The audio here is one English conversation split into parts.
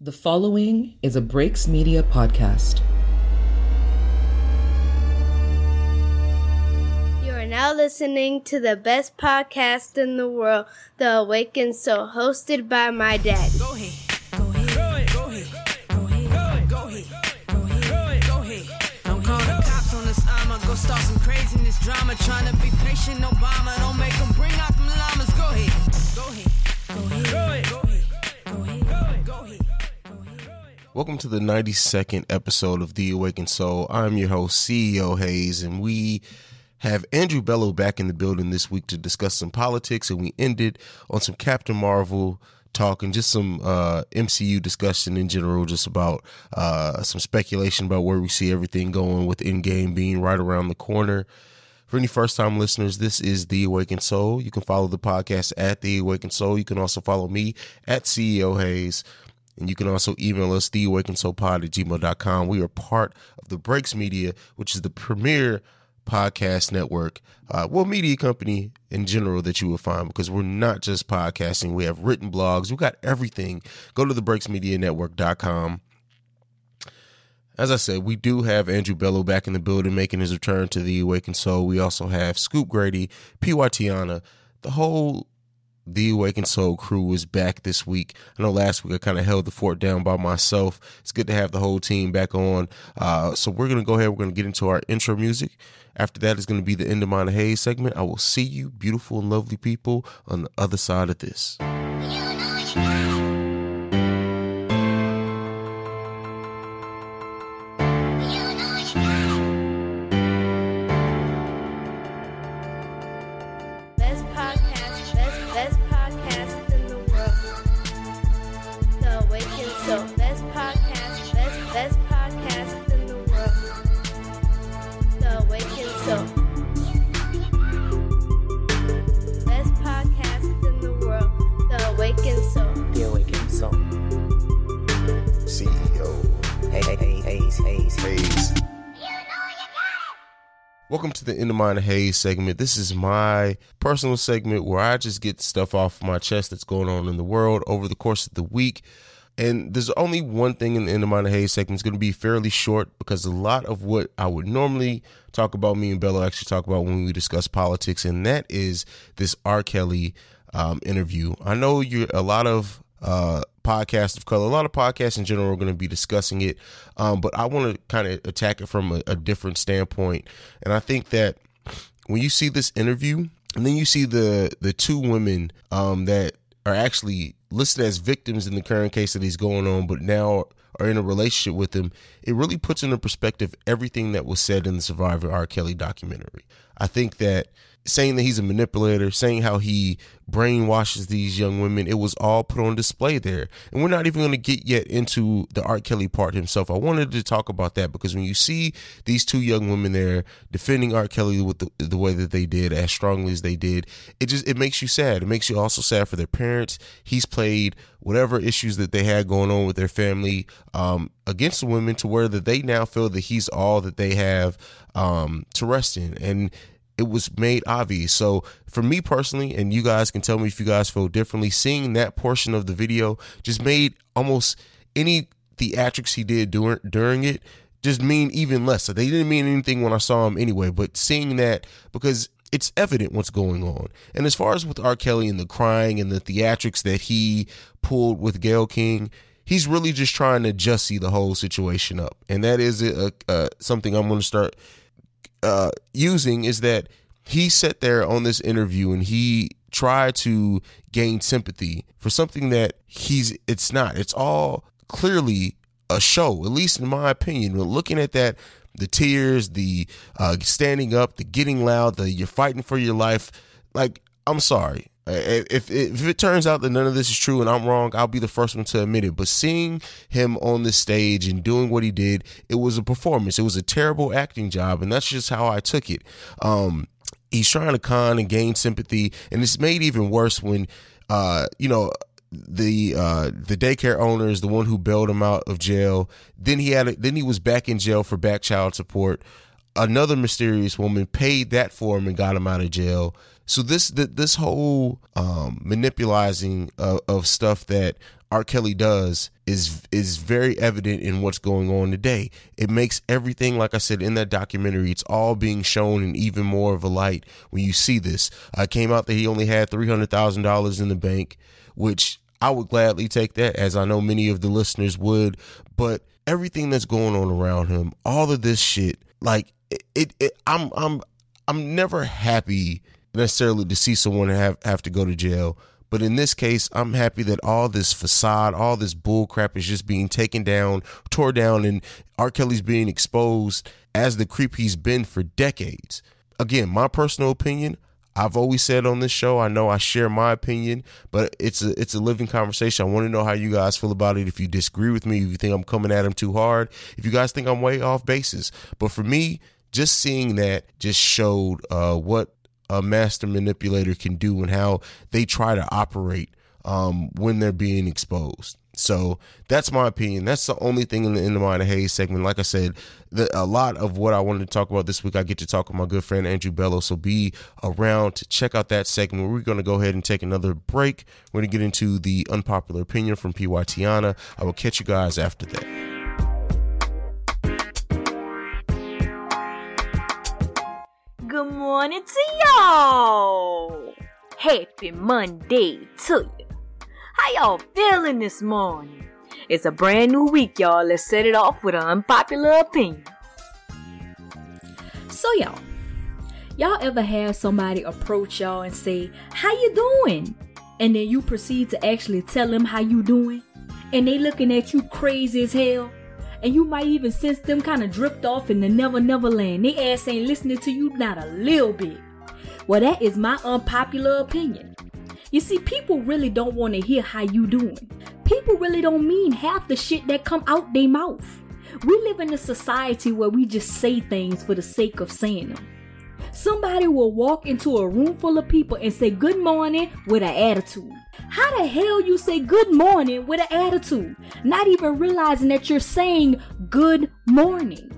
The following is a Breaks Media podcast. You are now listening to the best podcast in the world, The Awakened Soul, hosted by my dad. Go ahead. Go ahead. Go ahead. Go ahead. Go ahead. Go ahead. Go ahead. Don't call the cops on us. I'ma go start some craziness drama. Trying to be patient, Obama. Don't make them bring out them llamas. Go ahead. Go ahead. Welcome to the 92nd episode of The Awakened Soul. I'm your host, CEO Haize, and we have Andrew Bello back in the building this week to discuss some politics, and we ended on some Captain Marvel talk and just some uh, MCU discussion in general, just about uh, some speculation about where we see everything going with Endgame being right around the corner. For any first time listeners, this is The Awakened Soul. You can follow the podcast at The Awakened Soul. You can also follow me at CEO Haize. And you can also email us, theawakenedsoulpod at gmail.com. We are part of the Breaks Media, which is the premier podcast network, uh, well, media company in general that you will find because we're not just podcasting. We have written blogs. We got everything. Go to the breaksmedianetwork.com. As I said, we do have Andrew Bello back in the building making his return to the Awakened Soul. We also have Scoop Grady, PY Tiana, the whole the Awakened Soul crew is back this week. I know last week I kind of held the fort down by myself. It's good to have the whole team back on. Uh, so we're going to go ahead. We're going to get into our intro music. After that is going to be the End of Mind Haize segment. I will see you, beautiful and lovely people, on the other side of this. Haize. Welcome to the End of Mind Haize segment. This is my personal segment where I just get stuff off my chest that's going on in the world over the course of the week. And there's only one thing in the End of Mind Haize segment. It's going to be fairly short because a lot of what I would normally talk about, me and Bello actually talk about when we discuss politics, and that is this R. Kelly um, interview. I know you're a lot of uh, podcasts of color, a lot of podcasts in general are going to be discussing it, um, but I want to kind of attack it from a, a different standpoint. And I think that when you see this interview, and then you see the the two women um, that are actually listed as victims in the current case that he's going on, but now are in a relationship with him, it really puts into perspective everything that was said in the Surviving R. Kelly documentary. I think that saying that he's a manipulator, saying how he brainwashes these young women, it was all put on display there. And we're not even going to get yet into the R. Kelly part himself. I wanted to talk about that because when you see these two young women there defending R. Kelly with the, the way that they did, as strongly as they did, it just it makes you sad. It makes you also sad for their parents. He's played whatever issues that they had going on with their family um, against the women to where that they now feel that he's all that they have um, to rest in. And it was made obvious. So for me personally, and you guys can tell me if you guys feel differently, seeing that portion of the video just made almost any theatrics he did during during it just mean even less. So they didn't mean anything when I saw him anyway, but seeing that because it's evident what's going on. And as far as with R. Kelly and the crying and the theatrics that he pulled with Gayle King, he's really just trying to just see the whole situation up. And that is a, a, something I'm going to start uh, using is that he sat there on this interview and he tried to gain sympathy for something that he's it's not. It's all clearly a show at least in my opinion. When looking at that the tears the uh, standing up the getting loud the you're fighting for your life like i'm sorry if, if it turns out that none of this is true and I'm wrong, I'll be the first one to admit it. But seeing him on the stage and doing what he did, it was a performance. It was a terrible acting job, and that's just how I took it. Um, he's trying to con and gain sympathy, and it's made even worse when, uh, you know, the uh the daycare owner is the one who bailed him out of jail. Then he had a, then he was back in jail for back child support. Another mysterious woman paid that for him and got him out of jail. So this this whole um, manipulating of, of stuff that R. Kelly does is is very evident in what's going on today. It makes everything, like I said in that documentary, it's all being shown in even more of a light when you see this. Uh, it came out that he only had three hundred thousand dollars in the bank, which I would gladly take that, as I know many of the listeners would. But everything that's going on around him, all of this shit, like it, it, I'm I'm I'm never happy necessarily to see someone have have to go to jail but in this case, I'm happy that all this facade, all this bull crap is just being taken down, tore down, and R. Kelly's being exposed as the creep he's been for decades. Again, my personal opinion, I've always said on this show, I know I share my opinion, but it's a it's a living conversation. I want to know how you guys feel about it. If you disagree with me, if you think I'm coming at him too hard, if you guys think I'm way off basis. But for me, just seeing that just showed uh, what a master manipulator can do and how they try to operate um, when they're being exposed. So that's my opinion. That's the only thing in the Mind of Haize segment. Like I said, the, a lot of what I wanted to talk about this week, I get to talk with my good friend Andrew Bello. So be around to check out that segment. We're going to go ahead and take another break. We're going to get into the unpopular opinion from PY Tiana. I will catch you guys after that. Good morning to y'all. Happy Monday to you. How y'all feeling this morning? It's a brand new week, y'all. Let's set it off with an unpopular opinion. So y'all, y'all ever have somebody approach y'all and say, "How you doing?" And then you proceed to actually tell them how you doing, and they looking at you crazy as hell, and you might even sense them kind of drift off in the never never land. They ass ain't listening to you not a little bit. Well, that is my unpopular opinion. You see, people really don't want to hear how you doing. People really don't mean half the shit that come out their mouth. We live in a society where we just say things for the sake of saying them. Somebody will walk into a room full of people and say good morning with an attitude. How the hell you say good morning with an attitude? Not even realizing that you're saying good morning.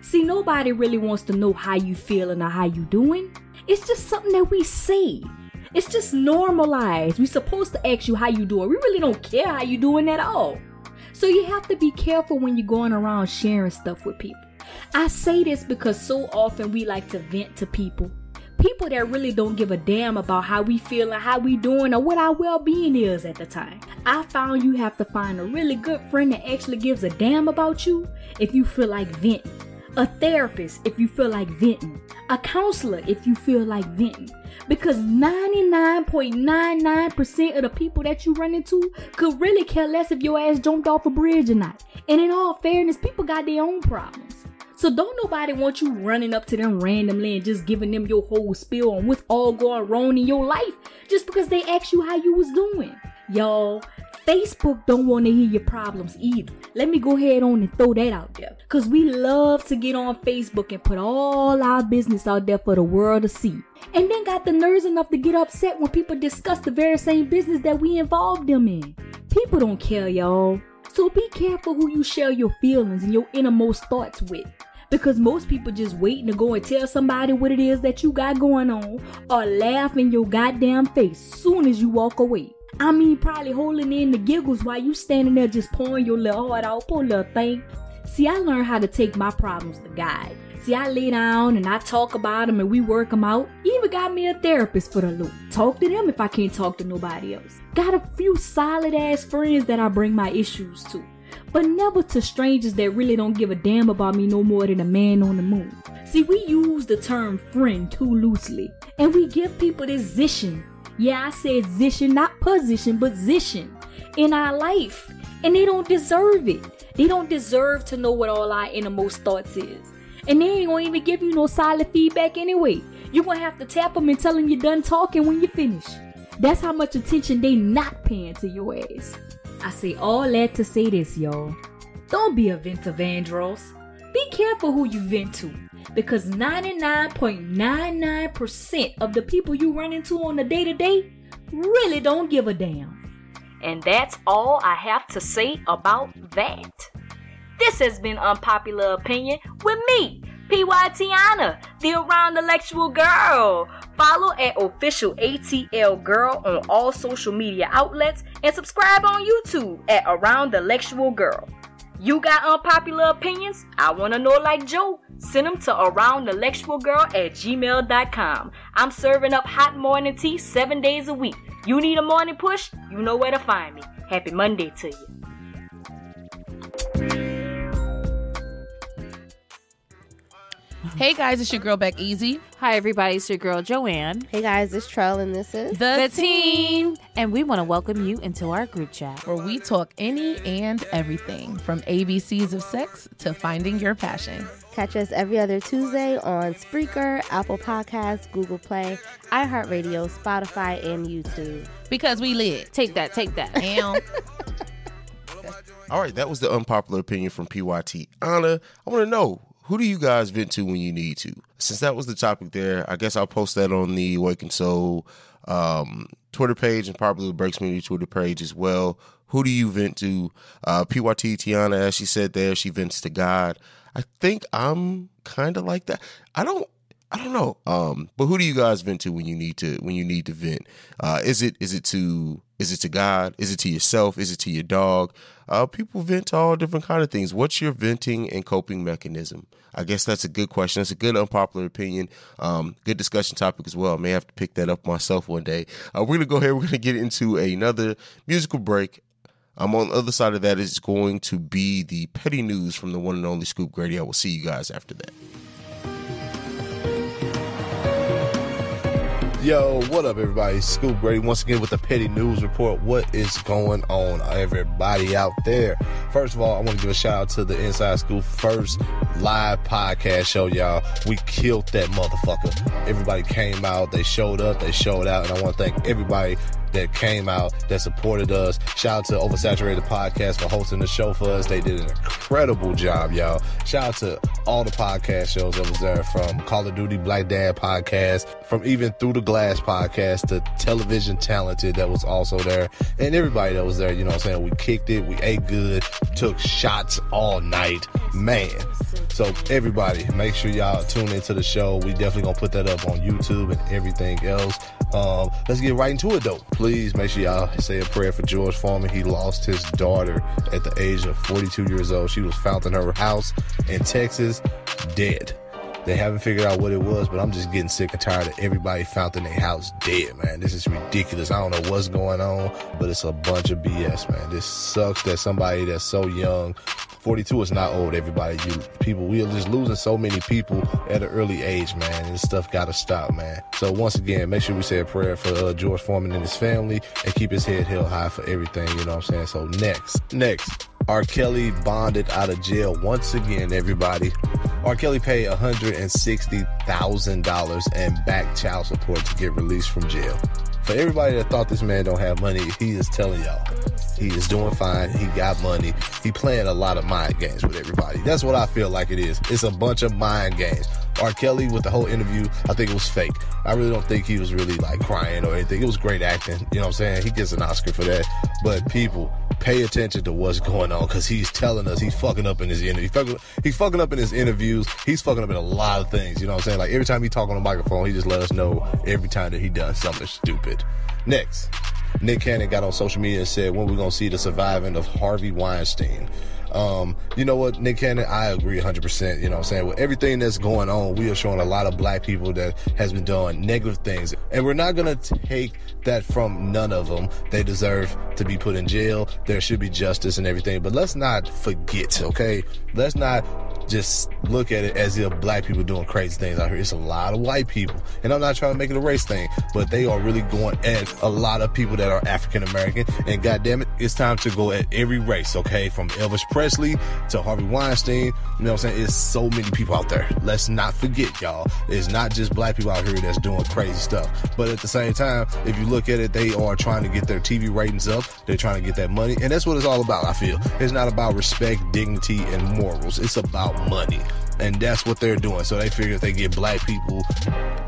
See, nobody really wants to know how you feeling or how you doing. It's just something that we say. It's just normalized. We're supposed to ask you how you doing. We really don't care how you doing at all. So you have to be careful when you're going around sharing stuff with people. I say this because so often we like to vent to people. People that really don't give a damn about how we feel and how we doing or what our well-being is at the time. I found you have to find a really good friend that actually gives a damn about you if you feel like venting. A therapist if you feel like venting. A counselor if you feel like venting. Because 99.99% of the people that you run into could really care less if your ass jumped off a bridge or not. And in all fairness, people got their own problems. So don't nobody want you running up to them randomly and just giving them your whole spiel on what's all going wrong in your life just because they asked you how you was doing. Y'all, Facebook don't want to hear your problems either. Let me go ahead on and throw that out there. Cause we love to get on Facebook and put all our business out there for the world to see. And then got the nerves enough to get upset when people discuss the very same business that we involved them in. People don't care, y'all. So be careful who you share your feelings and your innermost thoughts with. Because most people just waiting to go and tell somebody what it is that you got going on or laugh in your goddamn face soon as you walk away. I mean, probably holding in the giggles while you standing there just pouring your little heart out, poor little thing. See, I learned how to take my problems to God. See, I lay down and I talk about them and we work them out. Even got me a therapist for the loop. Talk to them if I can't talk to nobody else. Got a few solid ass friends that I bring my issues to. But never to strangers that really don't give a damn about me no more than a man on the moon. See, we use the term friend too loosely. And we give people this zishin. Yeah, I said zishin, not position, but zishin in our life. And they don't deserve it. They don't deserve to know what all our innermost thoughts is. And they ain't gonna even give you no solid feedback anyway. You're gonna have to tap them and tell them you're done talking when you finish. That's how much attention they not paying to your ass. I say all that to say this, y'all. Don't be a vent of Vandross. Be careful who you vent to. Because 99.99% of the people you run into on the day to day really don't give a damn. And that's all I have to say about that. This has been Unpopular Opinion with me, PY Tiana, the around intellectual girl. Follow at official ATL Girl on all social media outlets and subscribe on YouTube at Around the Lectual Girl. You got unpopular opinions? I want to know like Joe. Send them to aroundthelectualgirl at gmail.com. I'm serving up hot morning tea seven days a week. You need a morning push? You know where to find me. Happy Monday to you. Hey guys, it's your girl Beck Easy. Hi, everybody. It's your girl Joanne, Hey guys, it's Trell and this is The, the team, and we want to welcome you into our group chat. where we talk any and everything from ABCs of sex to finding your passion. Catch us every other Tuesday on Spreaker, Apple Podcasts, Google Play, iHeartRadio, Spotify, and YouTube. Because we lit. Take that, take that. Damn. All right, that was the unpopular opinion from PYT. Anna, I want to know who do you guys vent to when you need to? Since that was the topic there, I guess I'll post that on the Awaken Soul um, Twitter page and probably the Breaks Media Twitter page as well. Who do you vent to? Uh, PYT Tiana, as she said there, she vents to God. I think I'm kind of like that. I don't. I don't know. Um, but who do you guys vent to when you need to when you need to vent? Uh, is it is it to is it to God? Is it to yourself? Is it to your dog? Uh, people vent to all different kind of things. What's your venting and coping mechanism? I guess that's a good question. That's a good unpopular opinion. Um, good discussion topic as well. I may have to pick that up myself one day. Uh, we're gonna go ahead. We're gonna get into another musical break. I'm on the other side of that is going to be the petty news from the one and only Scoop Grady. I will see you guys after that. Yo, what up, everybody? Scoop Grady once again with the Petty News Report. What is going on, everybody out there? First of all, I want to give a shout out to the Inside Scoop first live podcast show, y'all. We killed that motherfucker. Everybody came out, they showed up, they showed out, and I want to thank everybody that came out, that supported us. Shout out to Oversaturated Podcast for hosting the show for us. They did an incredible job, y'all. Shout out to all the podcast shows that was there from Call of Duty Black Dad podcast, from even Through the Glass podcast to Television Talented that was also there, and everybody that was there. You know what I'm saying? We kicked it, we ate good, took shots all night. Man. So everybody, make sure y'all tune into the show. We definitely gonna put that up on YouTube and everything else. Um, let's get right into it though. Please make sure y'all say a prayer for George Foreman. He lost his daughter at the age of 42 years old. She was found in her house in Texas, dead. They haven't figured out what it was, but I'm just getting sick and tired of everybody found in their house dead, man. This is ridiculous. I don't know what's going on, but it's a bunch of BS, man. This sucks that somebody that's so young 42 is not old, everybody. You people, we are just losing so many people at an early age, man. This stuff gotta stop, man. So once again, make sure we say a prayer for uh, George Foreman and his family and keep his head held high for everything, you know what I'm saying? So next, next, R. Kelly bonded out of jail once again, everybody. R. Kelly paid $160,000 and back child support to get released from jail. For everybody that thought this man don't have money, he is telling y'all he is doing fine. He got money. He playing a lot of mind games with everybody. That's what I feel like it is. It's a bunch of mind games. R. Kelly with the whole interview, I think it was fake. I really don't think he was really like crying or anything. It was great acting. You know what I'm saying? He gets an Oscar for that. But people, pay attention to what's going on because he's telling us he's fucking up in his interview. He's fucking, he's fucking up in his interviews. He's fucking up in a lot of things. You know what I'm saying? Like every time he talk on the microphone, he just let us know every time that he does something stupid. Next, Nick Cannon got on social media and said, when we to see the surviving of Harvey Weinstein? Um, you know what, Nick Cannon, I agree 100%. You know what I'm saying? With everything that's going on, we are showing a lot of black people that has been doing negative things. And we're not going to take that from none of them. They deserve to be put in jail. There should be justice and everything. But let's not forget, okay? Let's not just look at it as if black people doing crazy things out here. It's a lot of white people. And I'm not trying to make it a race thing, but they are really going at a lot of people that are African American. And goddamn it, it's time to go at every race, okay? From Elvis Presley to Harvey Weinstein. You know what I'm saying? It's so many people out there. Let's not forget, y'all. It's not just black people out here that's doing crazy stuff. But at the same time, if you look at it, they are trying to get their TV ratings up. They're trying to get that money. And that's what it's all about, I feel. It's not about respect, dignity, and morals. It's about money. And that's what they're doing. So they figure if they get black people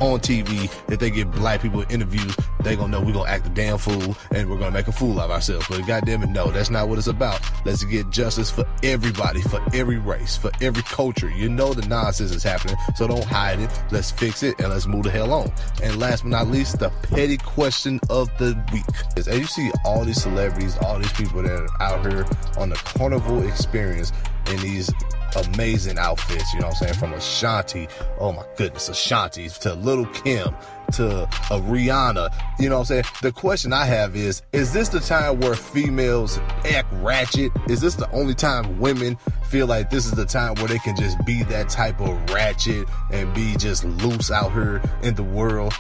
on TV, if they get black people in interviews, they gonna know we're gonna act a damn fool and we're gonna make a fool of ourselves. But goddamn it, no, that's not what it's about. Let's get justice for everybody, for every race, for every culture. You know the nonsense is happening, so don't hide it. Let's fix it and let's move the hell on. And last but not least, the petty question of the week. Is as you see all these celebrities, all these people that are out here on the carnival experience in these amazing outfits, you know what I'm saying? From Ashanti, oh my goodness, Ashanti to Lil' Kim to a Rihanna, you know what I'm saying? The question I have is, is this the time where females act ratchet? Is this the only time women feel like this is the time where they can just be that type of ratchet and be just loose out here in the world?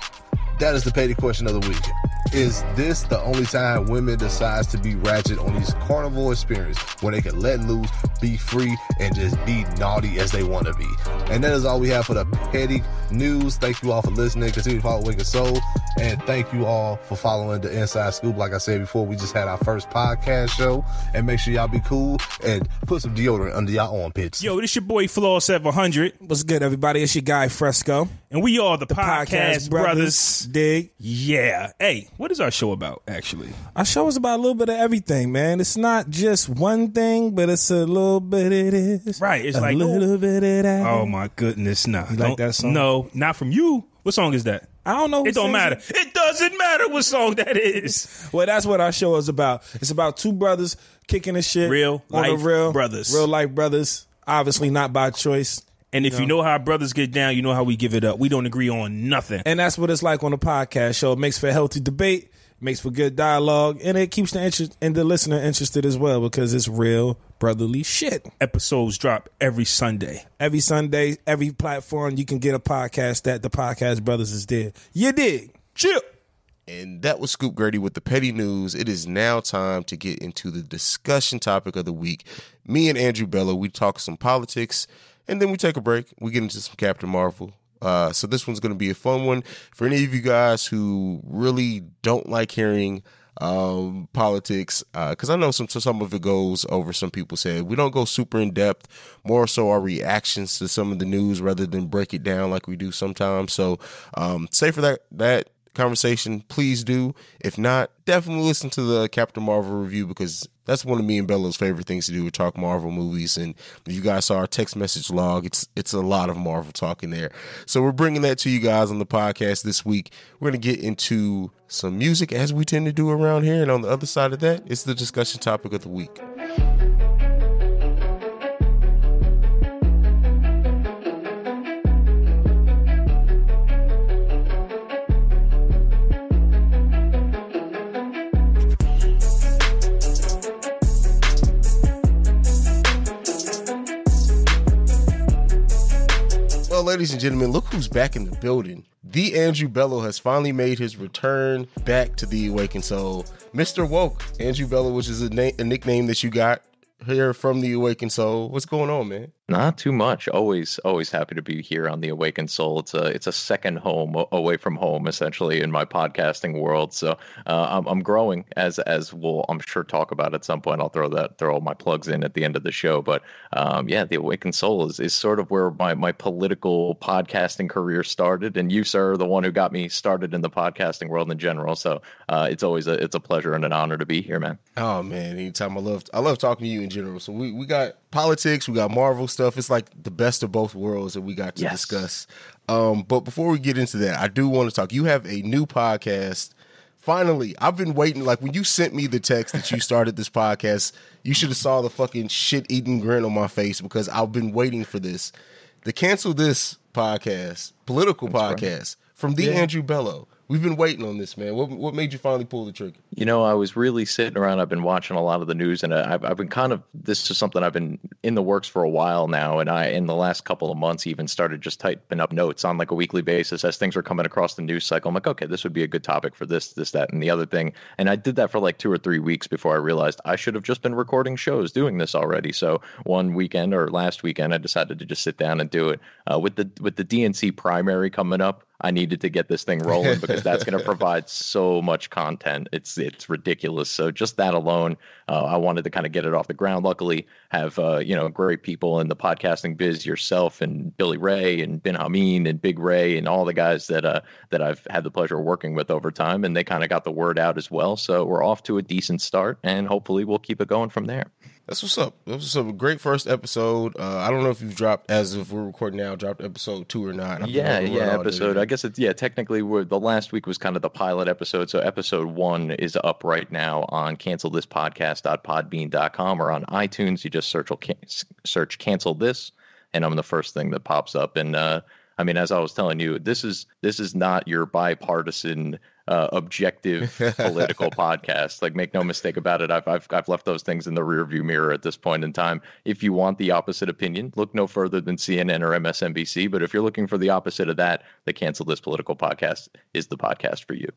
That is the petty question of the week. Is this the only time women decides to be ratchet on these carnival experience where they can let loose, be free, and just be naughty as they want to be? And that is all we have for the petty news. Thank you all for listening. Continue to follow Wicked Soul. And thank you all for following the Inside Scoop. Like I said before, we just had our first podcast show. And make sure y'all be cool and put some deodorant under y'all armpits. Yo, this your boy Flaw 700. What's good, everybody? It's your guy Fresco. And we are the, podcast, Podcast brothers. Brothers. Dig. Yeah. Hey, what is our show about, actually? Our show is about a little bit of everything, man. It's not just one thing, but it's a little bit of this. Right. It's a like, little oh. bit of that. Oh, my goodness. No. You like that song? No, not from you. What song is that? I don't know. It don't matter. It doesn't matter what song that is. Well, that's what our show is about. It's about two brothers kicking the shit. Real life real brothers. Real life brothers. Obviously not by choice. And if you know how brothers get down, you know how we give it up. We don't agree on nothing. And that's what it's like on the podcast show. It makes for healthy debate, makes for good dialogue, and it keeps the interest and the listener interested as well because it's real brotherly shit. Episodes drop every Sunday. Every Sunday, every platform you can get a podcast that the podcast brothers is there. You dig? Chill. And that was Scoop Grady with the petty news. It is now time to get into the discussion topic of the week. Me and Andrew Bello, we talk some politics and then we take a break. We get into some Captain Marvel. Uh, so this one's going to be a fun one for any of you guys who really don't like hearing um, politics because I know some some of it goes over. Some people say we don't go super in depth, more so our reactions to some of the news rather than break it down like we do sometimes. So um, say for that that conversation, please do. If not, definitely listen to the Captain Marvel review because that's one of me and Bello's favorite things to do. We talk Marvel movies, and you guys saw our text message log, it's it's a lot of Marvel talking there. So we're bringing that to you guys on the podcast this week. We're gonna get into some music as we tend to do around here, and on the other side of that, it's the discussion topic of the week. Ladies and gentlemen, look who's back in the building. The Andrew Bello has finally made his return back to the Awakened Soul. Mr. Woke, Andrew Bello, which is a, na- a nickname that you got here from the Awakened Soul. What's going on, man? Not too much. Always, always happy to be here on the Awakened Soul. It's a, it's a second home away from home, essentially, in my podcasting world. So uh, I'm, I'm growing as, as we'll, I'm sure, talk about at some point. I'll throw that, throw all my plugs in at the end of the show. But um, yeah, the Awakened Soul is, is sort of where my, my political podcasting career started, and you, sir, are the one who got me started in the podcasting world in general. So uh, it's always a, it's a pleasure and an honor to be here, man. Oh man, anytime I love I love talking to you in general. So we, we got politics, we got Marvel stuff. It's like the best of both worlds that we got to Yes. discuss. Um, but before we get into that, I do want to talk. You have a new podcast. Finally, I've been waiting. Like when you sent me the text that you started this podcast, you should have saw the fucking shit eating grin on my face because I've been waiting for this. The cancel this podcast, political podcast from the Yeah. Andrew Bello. We've been waiting on this, man. What what made you finally pull the trigger? You know, I was really sitting around. I've been watching a lot of the news, and I've, I've been kind of this is something I've been in the works for a while now. And I, in the last couple of months, even started just typing up notes on like a weekly basis as things were coming across the news cycle. I'm like, okay, this would be a good topic for this, this, that, and the other thing. And I did that for like two or three weeks before I realized I should have just been recording shows doing this already. So one weekend or last weekend, I decided to just sit down and do it. Uh, with the with the DNC primary coming up I needed to get this thing rolling because that's going to provide so much content. It's it's ridiculous. So just that alone, uh, I wanted to kind of get it off the ground. Luckily, have uh, you know great people in the podcasting biz, yourself and Billy Ray and Ben Hameen and Big Ray and all the guys that uh, that I've had the pleasure of working with over time, and they kind of got the word out as well. So we're off to a decent start, and hopefully we'll keep it going from there. That's what's up. That's what's up. A great first episode. Uh, I don't know if you've dropped as if we're recording now, dropped episode two or not. Yeah, yeah, episode. I guess it's yeah. Technically, we're, the last week was kind of the pilot episode, so episode one is up right now on cancelthispodcast.podbean.com or on iTunes. You just search search cancel this, and I'm the first thing that pops up. And uh, I mean, as I was telling you, this is this is not your bipartisan uh, objective political podcast. Like, make no mistake about it. I've, I've I've left those things in the rearview mirror at this point in time. If you want the opposite opinion, look no further than CNN or MSNBC. But if you're looking for the opposite of that, the cancel this political podcast is the podcast for you.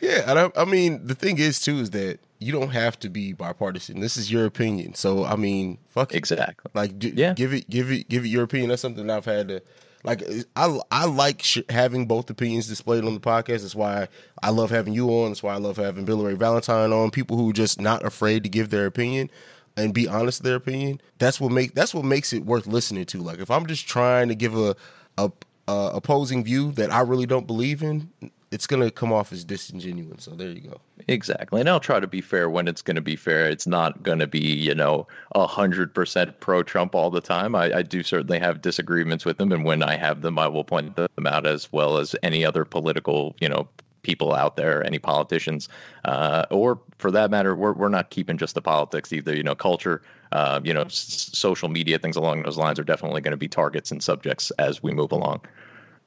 Yeah, I, I mean the thing is too is that you don't have to be bipartisan. This is your opinion. So I mean, fuck it. exactly. Like, d- yeah. give it, give it, give it your opinion. That's something I've had to like I I like sh- having both opinions displayed on the podcast. That's why I love having you on. That's why I love having Billy Ray Valentine on. People who are just not afraid to give their opinion and be honest their opinion. That's what make that's what makes it worth listening to. Like if I'm just trying to give a a, a opposing view that I really don't believe in, it's gonna come off as disingenuous. So there you go. Exactly, and I'll try to be fair when it's going to be fair. It's not going to be you know a hundred percent pro Trump all the time. I, I, do certainly have disagreements with them, and when I have them, I will point them out as well as any other political you know people out there, any politicians, uh, or for that matter, we're we're not keeping just the politics either. You know, culture, uh, you know, s- social media, things along those lines are definitely going to be targets and subjects as we move along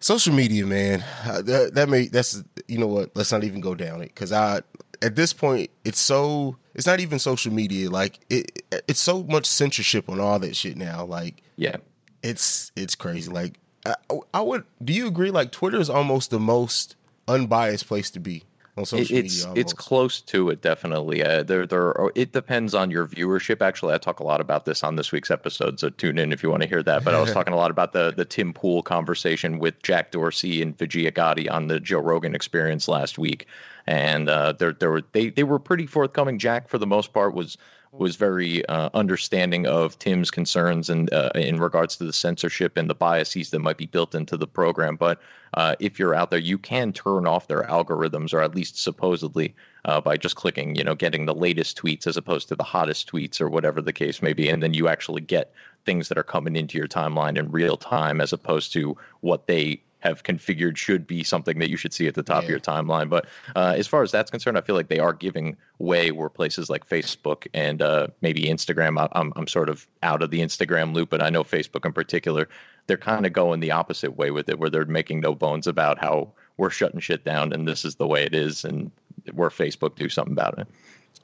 social media, man. Uh, that, that may that's you know what. Let's not even go down it because I at this point it's so it's not even social media. Like it it's so much censorship on all that shit now. Like yeah, it's it's crazy. Like I, I would. Do you agree? Like Twitter is almost the most unbiased place to be on social it's, media. Almost. It's close to it, definitely. Uh, there, there. Are, it depends on your viewership. Actually, I talk a lot about this on this week's episode, so tune in if you want to hear that. But I was talking a lot about the the Tim Pool conversation with Jack Dorsey and Vijaya Gadde on the Joe Rogan Experience last week, and uh, there, there were they they were pretty forthcoming. Jack, for the most part, was was very uh, understanding of Tim's concerns and uh, in regards to the censorship and the biases that might be built into the program. But uh, if you're out there, you can turn off their algorithms, or at least supposedly, uh, by just clicking, you know, getting the latest tweets as opposed to the hottest tweets or whatever the case may be, and then you actually get things that are coming into your timeline in real time as opposed to what they have configured should be something that you should see at the top yeah. of your timeline. But uh, as far as that's concerned, I feel like they are giving way where places like Facebook and uh, maybe Instagram. I, I'm I'm sort of out of the Instagram loop, but I know Facebook in particular, they're kind of going the opposite way with it, where they're making no bones about how we're shutting shit down and this is the way it is, and we're Facebook do something about it.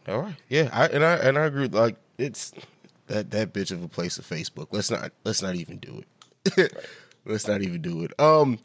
All right, yeah, I, and I and I agree. Like it's that that bitch of a place of Facebook. Let's not let's not even do it. Let's not even do it. Um,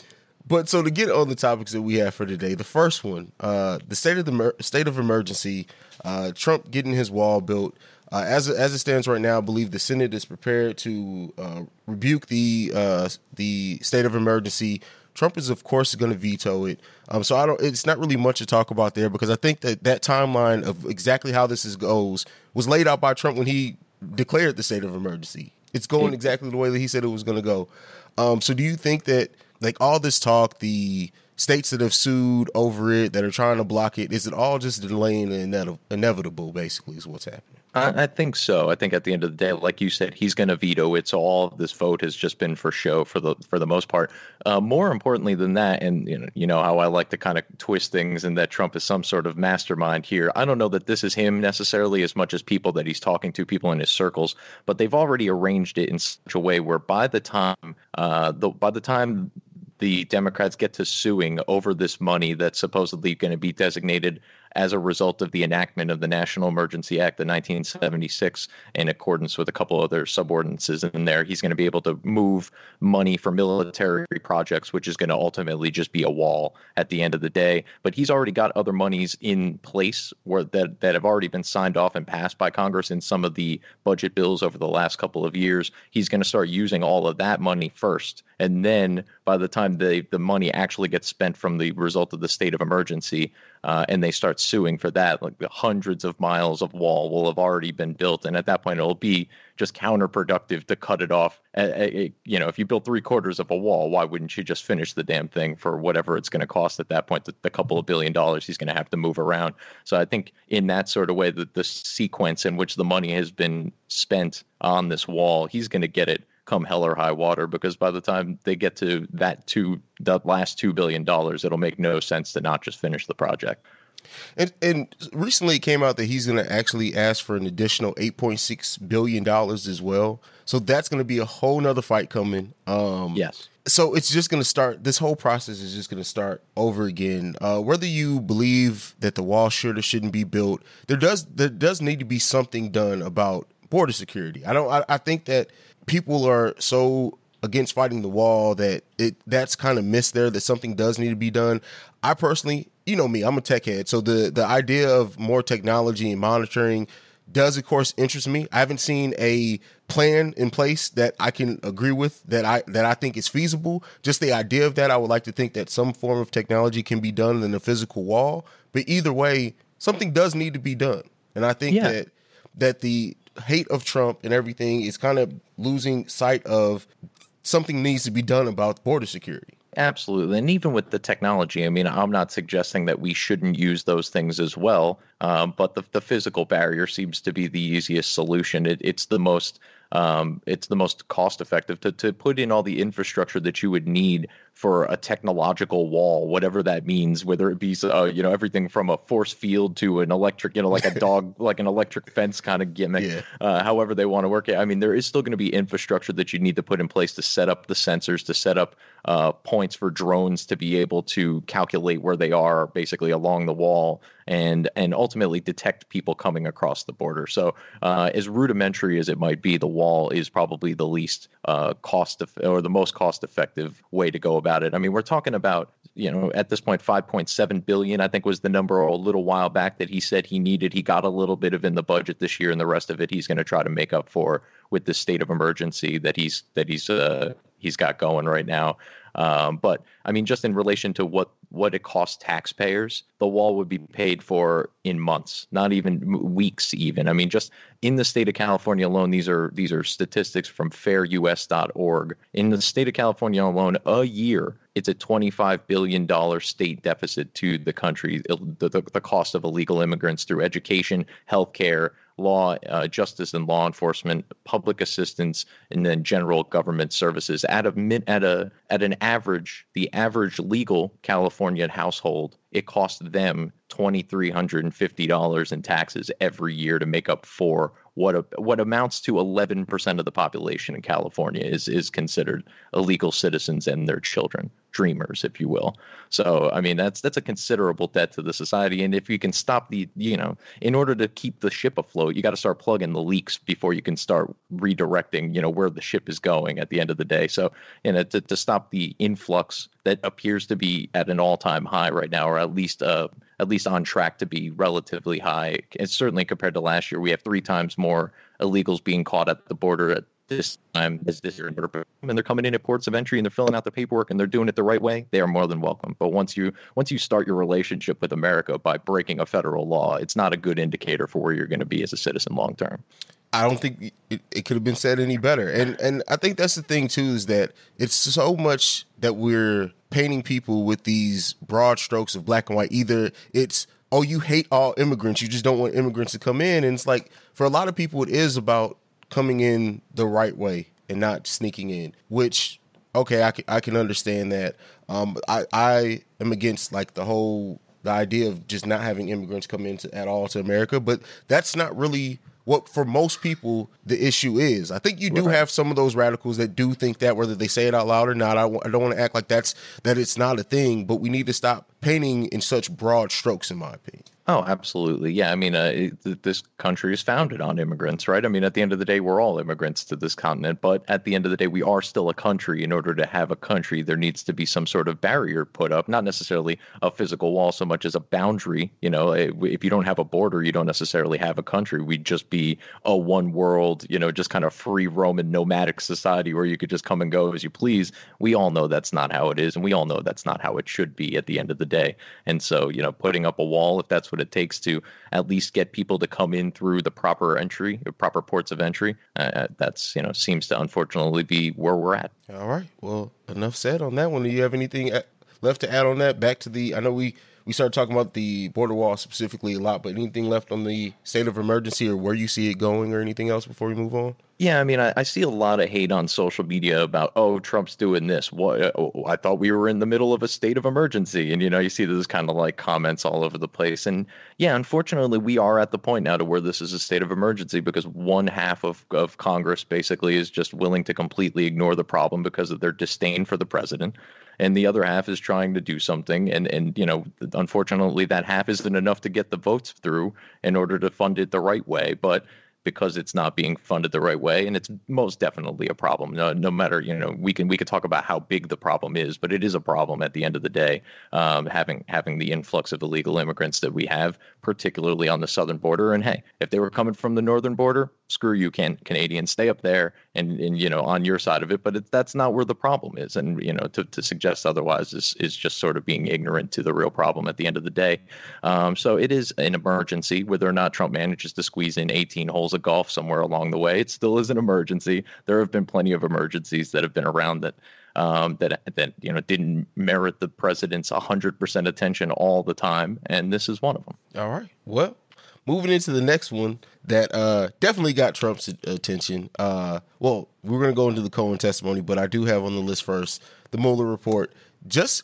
but so to get on the topics that we have for today, the first one, uh, the state of the state of emergency, uh, Trump getting his wall built. Uh, as as it stands right now, I believe the Senate is prepared to uh, rebuke the uh, the state of emergency. Trump is, of course, going to veto it. Um, so I don't. It's not really much to talk about there because I think that that timeline of exactly how this is, goes was laid out by Trump when he declared the state of emergency. It's going exactly the way that he said it was going to go. Um, so do you think that like all this talk, the states that have sued over it, that are trying to block it, is it all just delaying the inevitable? Basically, is what's happening. I, I think so. I think at the end of the day, like you said, he's going to veto it. So all this vote has just been for show for the for the most part. Uh, more importantly than that, and you know, you know how I like to kind of twist things, and that Trump is some sort of mastermind here. I don't know that this is him necessarily as much as people that he's talking to, people in his circles, but they've already arranged it in such a way where by the time uh, the by the time the Democrats get to suing over this money that's supposedly going to be designated as a result of the enactment of the National Emergency Act of 1976, in accordance with a couple other subordinances in there, he's going to be able to move money for military projects, which is going to ultimately just be a wall at the end of the day. But he's already got other monies in place where that that have already been signed off and passed by Congress in some of the budget bills over the last couple of years. He's going to start using all of that money first, and then by the time the the money actually gets spent from the result of the state of emergency, uh, and they start suing for that, like the hundreds of miles of wall will have already been built, and at that point it'll be just counterproductive to cut it off. You know, if you build three quarters of a wall, why wouldn't you just finish the damn thing for whatever it's going to cost at that point? The, the couple of billion dollars he's going to have to move around. So I think in that sort of way, the, the sequence in which the money has been spent on this wall, he's going to get it come hell or high water because by the time they get to that two the last two billion dollars it'll make no sense to not just finish the project. And and recently it came out that he's going to actually ask for an additional 8.6 billion dollars as well. So that's going to be a whole nother fight coming. Um yes. so it's just going to start this whole process is just going to start over again. Uh, whether you believe that the wall should or shouldn't be built there does there does need to be something done about border security. I don't i, I think that people are so against fighting the wall that it that's kind of missed there that something does need to be done. I personally you know me i'm a tech head so the the idea of more technology and monitoring does of course interest me. I haven't seen a plan in place that i can agree with that i that i think is feasible. Just the idea of that i would like to think that some form of technology can be done in a physical wall. But either way something does need to be done. And i think Yeah. that that the hate of Trump and everything is kind of losing sight of something needs to be done about border security. Absolutely. And even with the technology, I mean, I'm not suggesting that we shouldn't use those things as well. Um, but the, the physical barrier seems to be the easiest solution. It, it's the most um, it's the most cost effective to, to put in all the infrastructure that you would need for a technological wall, whatever that means, whether it be uh, you know everything from a force field to an electric, you know, like a dog, like an electric fence kind of gimmick. Uh, however they want to work it. I mean, there is still going to be infrastructure that you need to put in place to set up the sensors, to set up uh, points for drones to be able to calculate where they are, basically along the wall, and and ultimately detect people coming across the border. So, uh, as rudimentary as it might be, the wall is probably the least uh, cost eff- or the most cost effective way to go about it. I mean, we're talking about you know at this point 5.7 billion i think was the number a little while back that he said he needed he got a little bit of in the budget this year and the rest of it he's going to try to make up for with the state of emergency that he's that he's uh he's got going right now um, but i mean just in relation to what what it costs taxpayers the wall would be paid for in months not even weeks even. I mean just in the state of california alone these are these are statistics from fairus.org in the state of california alone a year it's a $25 billion state deficit to the country the, the, the cost of illegal immigrants through education healthcare law, uh, justice and law enforcement, public assistance, and then general government services. At a at a at an average, the average legal Californian household, it costs them twenty three hundred and fifty dollars in taxes every year to make up for what a, what amounts to eleven percent of the population in California is is considered illegal citizens and their children, dreamers, if you will. So I mean that's that's a considerable debt to the society, and if you can stop the you know in order to keep the ship afloat, you got to start plugging the leaks before you can start redirecting you know where the ship is going at the end of the day. So you know to, to stop the influx that appears to be at an all time high right now, or at least uh at least on track to be relatively high. It's certainly compared to last year, we have three times more illegals being caught at the border at this time as this year, and they're coming in at ports of entry and they're filling out the paperwork and they're doing it the right way. They are more than welcome. But once you once you start your relationship with America by breaking a federal law, it's not a good indicator for where you're going to be as a citizen long term. I don't think it, it could have been said any better. And and I think that's the thing too is that it's so much that we're painting people with these broad strokes of black and white. Either it's oh you hate all immigrants, you just don't want immigrants to come in, and it's like for a lot of people it is about coming in the right way and not sneaking in. Which okay, I can, I can understand that. Um, I I am against like the whole the idea of just not having immigrants come into at all to America, but that's not really what for most people the issue is. I think you do have some of those radicals that do think that, whether they say it out loud or not. I w- I don't want to act like that's that it's not a thing, but we need to stop painting in such broad strokes, in my opinion. Oh, absolutely. Yeah. I mean, uh, it, this country is founded on immigrants, right? I mean, at the end of the day, we're all immigrants to this continent, but at the end of the day, we are still a country. In order to have a country, there needs to be some sort of barrier put up, not necessarily a physical wall so much as a boundary. You know, eh, if you don't have a border, you don't necessarily have a country. We'd just be a one world, you know, just kind of free Roman nomadic society where you could just come and go as you please. We all know that's not how it is, and we all know that's not how it should be at the end of the day. And so, you know, putting up a wall, if that's what it takes to at least get people to come in through the proper entry, proper ports of entry. Uh, that's you know seems to unfortunately be where we're at. All right. Well, enough said on that one. Do you have anything uh, left to add on that? Back to the. I know we we started talking about the border wall specifically a lot, but anything left on the state of emergency or where you see it going or anything else before we move on? Yeah, I mean, I, I see a lot of hate on social media about, oh, Trump's doing this. What? Uh, oh, I thought we were in the middle of a state of emergency, and you know, you see those kind of like comments all over the place. And yeah, unfortunately, we are at the point now to where this is a state of emergency because one half of of Congress basically is just willing to completely ignore the problem because of their disdain for the president and the other half is trying to do something and and you know unfortunately that half isn't enough to get the votes through in order to fund it the right way but because it's not being funded the right way and it's most definitely a problem. No, no matter you know we can we could talk about how big the problem is but it is a problem at the end of the day um, having having the influx of illegal immigrants that we have particularly on the southern border. And hey if they were coming from the northern border screw you can canadians stay up there and, and you know on your side of it. But it, that's not where the problem is. And you know to, to suggest otherwise is is just sort of being ignorant to the real problem at the end of the day. Um, so it is an emergency. Whether or not trump manages to squeeze in 18 holes of golf somewhere along the way it still is an emergency there have been plenty of emergencies that have been around that um, that that you know didn't merit the president's 100% attention all the time and this is one of them all right well moving into the next one that uh, definitely got Trump's attention. Uh, well, we're going to go into the Cohen testimony, but I do have on the list first the Mueller report. Just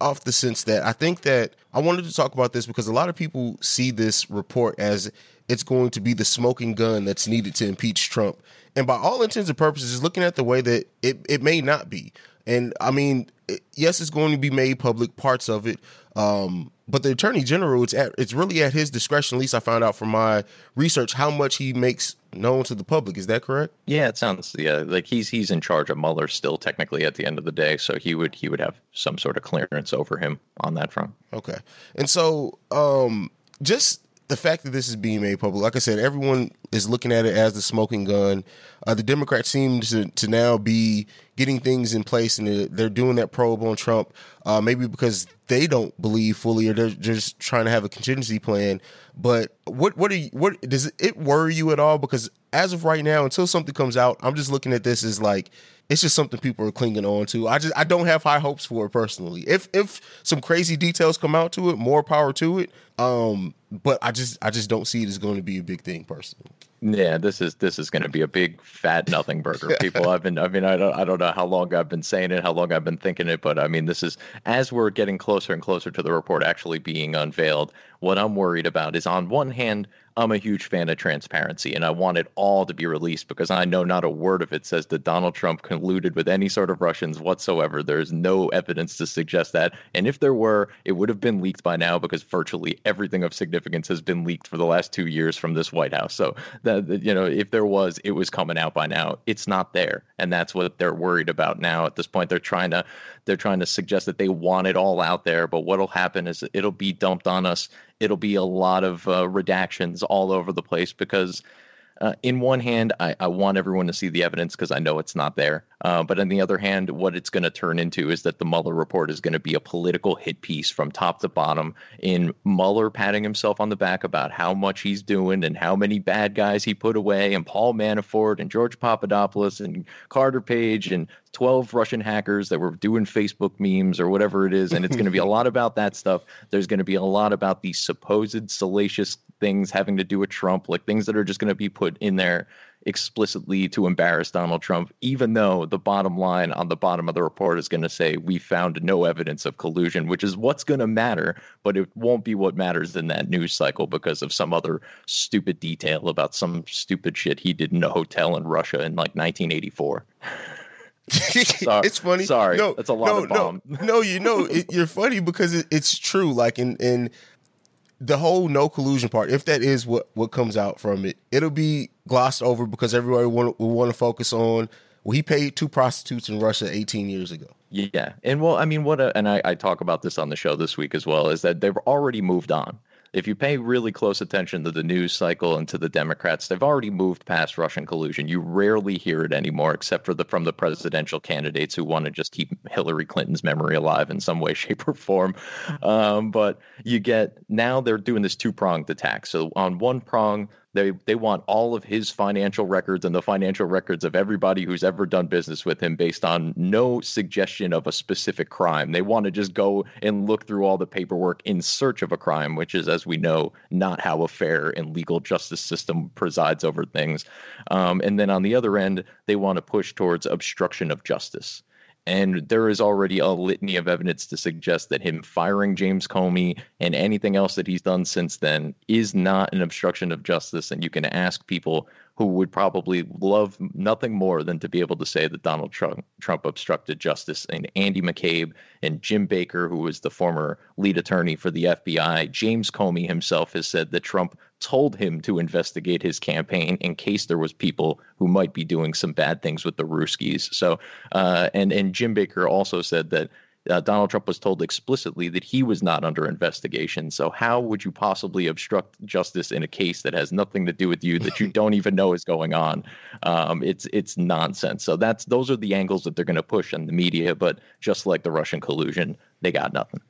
off the sense that I think that I wanted to talk about this because a lot of people see this report as it's going to be the smoking gun that's needed to impeach Trump. And by all intents and purposes, is looking at the way that it, it may not be. And I mean, it, yes, it's going to be made public, parts of it. Um, but the attorney general, it's at, it's really at his discretion. At least I found out from my research how much he makes known to the public. Is that correct? Yeah, it sounds yeah like he's he's in charge of Mueller still technically at the end of the day, so he would he would have some sort of clearance over him on that front. Okay, and so um, just the fact that this is being made public, like I said, everyone is looking at it as the smoking gun. Uh, the Democrats seem to, to now be getting things in place, and they're doing that probe on Trump. Uh, maybe because they don't believe fully, or they're just trying to have a contingency plan. But what what are you, what does it worry you at all? Because as of right now, until something comes out, I'm just looking at this as like it's just something people are clinging on to. I just I don't have high hopes for it personally. If if some crazy details come out to it, more power to it. Um, but I just I just don't see it as going to be a big thing personally. Yeah, this is this is going to be a big fat nothing burger. People, I've been, I mean, I don't, I don't know how long I've been saying it, how long I've been thinking it, but I mean, this is as we're getting closer and closer to the report actually being unveiled. What I'm worried about is, on one hand, I'm a huge fan of transparency and I want it all to be released because I know not a word of it says that Donald Trump colluded with any sort of Russians whatsoever. There's no evidence to suggest that. And if there were, it would have been leaked by now because virtually everything of significance has been leaked for the last two years from this White House. So that you know, if there was, it was coming out by now. It's not there. And that's what they're worried about now at this point. They're trying to they're trying to suggest that they want it all out there, but what'll happen is it'll be dumped on us it'll be a lot of uh, redactions all over the place because uh, in one hand, I, I, want everyone to see the evidence because I know it's not there. Uh, but on the other hand, what it's going to turn into is that the Mueller report is going to be a political hit piece from top to bottom in Mueller patting himself on the back about how much he's doing and how many bad guys he put away, and Paul Manafort and George Papadopoulos and Carter Page and 12 Russian hackers that were doing Facebook memes or whatever it is. And it's going to be a lot about that stuff. There's going to be a lot about the supposed salacious things having to do with Trump, like things that are just going to be put in there explicitly to embarrass Donald Trump, even though the bottom line on the bottom of the report is going to say we found no evidence of collusion, which is what's going to matter, but it won't be what matters in that news cycle because of some other stupid detail about some stupid shit he did in a hotel in Russia in like 1984. sorry, it's funny. Sorry, no, that's a lot no, of bomb. No, no, you know, it, you're funny because it, it's true. Like in in the whole no collusion part, if that is what what comes out from it, it'll be glossed over because everybody will, will want to focus on. Well, he paid two prostitutes in Russia 18 years ago. Yeah, and well, I mean, what, a, and I, I talk about this on the show this week as well, is that they've already moved on. If you pay really close attention to the news cycle and to the Democrats, they've already moved past Russian collusion. You rarely hear it anymore, except for the from the presidential candidates who want to just keep Hillary Clinton's memory alive in some way, shape, or form. Um, but you get now they're doing this two pronged attack. So on one prong, they they want all of his financial records and the financial records of everybody who's ever done business with him based on no suggestion of a specific crime. They want to just go and look through all the paperwork in search of a crime, which is, as we know, not how a fair and legal justice system presides over things. Um, and then on the other end, they want to push towards obstruction of justice. And there is already a litany of evidence to suggest that him firing James Comey and anything else that he's done since then is not an obstruction of justice. And you can ask people who would probably love nothing more than to be able to say that Donald Trump, Trump obstructed justice. And Andy McCabe and Jim Baker, who was the former lead attorney for the FBI, James Comey himself has said that Trump told him to investigate his campaign in case there was people who might be doing some bad things with the Ruskies. So, uh, and and Jim Baker also said that uh, Donald Trump was told explicitly that he was not under investigation. So how would you possibly obstruct justice in a case that has nothing to do with you that you don't even know is going on? Um, it's it's nonsense. So that's those are the angles that they're going to push in the media. But just like the Russian collusion, they got nothing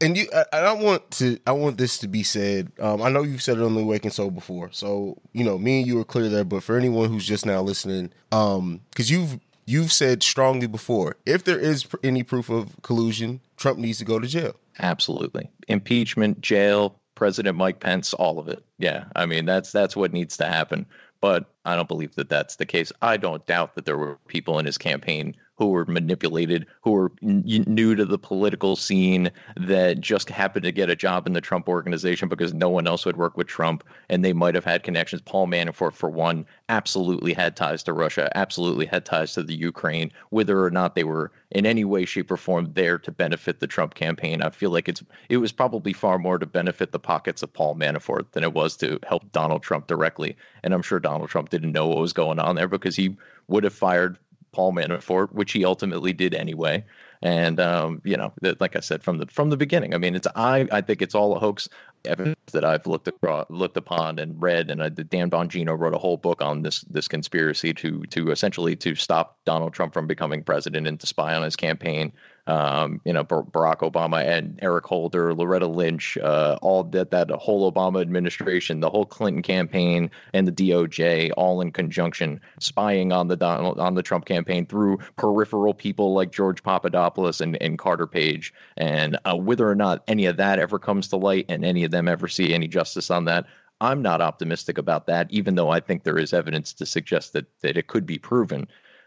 and you I, I don't want to I want this to be said. Um, I know you've said it on the Awakened Soul before, so you know me and you are clear there. But for anyone who's just now listening, um, because you've you've said strongly before, if there is any proof of collusion, Trump needs to go to jail. Absolutely, impeachment, jail, President Mike Pence, all of it. Yeah, I mean that's that's what needs to happen. But I don't believe that that's the case. I don't doubt that there were people in his campaign who were manipulated, who were n- new to the political scene that just happened to get a job in the Trump organization because no one else would work with Trump, and they might have had connections. Paul Manafort, for one, absolutely had ties to Russia, absolutely had ties to the Ukraine, whether or not they were in any way, shape, or form there to benefit the Trump campaign. I feel like it's it was probably far more to benefit the pockets of Paul Manafort than it was to help Donald Trump directly. And I'm sure Donald Trump didn't know what was going on there because he would have fired Paul Manafort, which he ultimately did anyway. And um, you know, like I said from the from the beginning, I mean, it's I I think it's all a hoax. Evidence that I've looked across, looked upon and read, and I, Dan Bongino wrote a whole book on this this conspiracy to to essentially to stop Donald Trump from becoming president and to spy on his campaign um, you know, Barack Obama and Eric Holder, Loretta Lynch, uh, all that that whole Obama administration, the whole Clinton campaign, and the DOJ, all in conjunction, spying on the Donald on the Trump campaign through peripheral people like George Papadopoulos and, and Carter Page, and uh, whether or not any of that ever comes to light and any of them ever see any justice on that, I'm not optimistic about that, even though I think there is evidence to suggest that that it could be proven.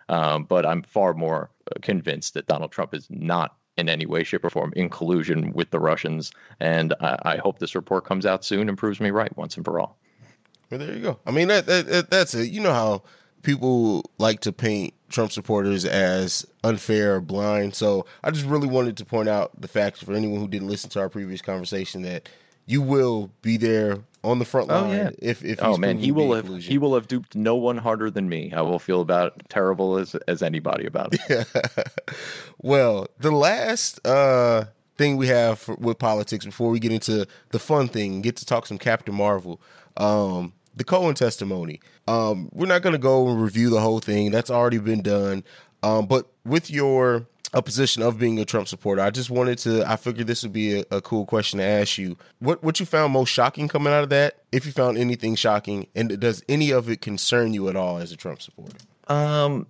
Um, but I'm far more convinced that Donald Trump is not in any way, shape, or form in collusion with the Russians. And I, I hope this report comes out soon and proves me right once and for all. Well, there you go. I mean, that, that, that's it. You know how people like to paint Trump supporters as unfair or blind. So I just really wanted to point out the fact for anyone who didn't listen to our previous conversation that you will be there on the front line. Oh, yeah. If if oh man, he will have he will have duped no one harder than me. I will feel about terrible as as anybody about it. Yeah. well, the last uh, thing we have for, with politics before we get into the fun thing, get to talk some Captain Marvel. Um, the Cohen testimony. Um, we're not going to go and review the whole thing. That's already been done. Um, but with your a position of being a Trump supporter. I just wanted to. I figured this would be a, a, cool question to ask you. What what you found most shocking coming out of that? If you found anything shocking, and does any of it concern you at all as a Trump supporter? Um,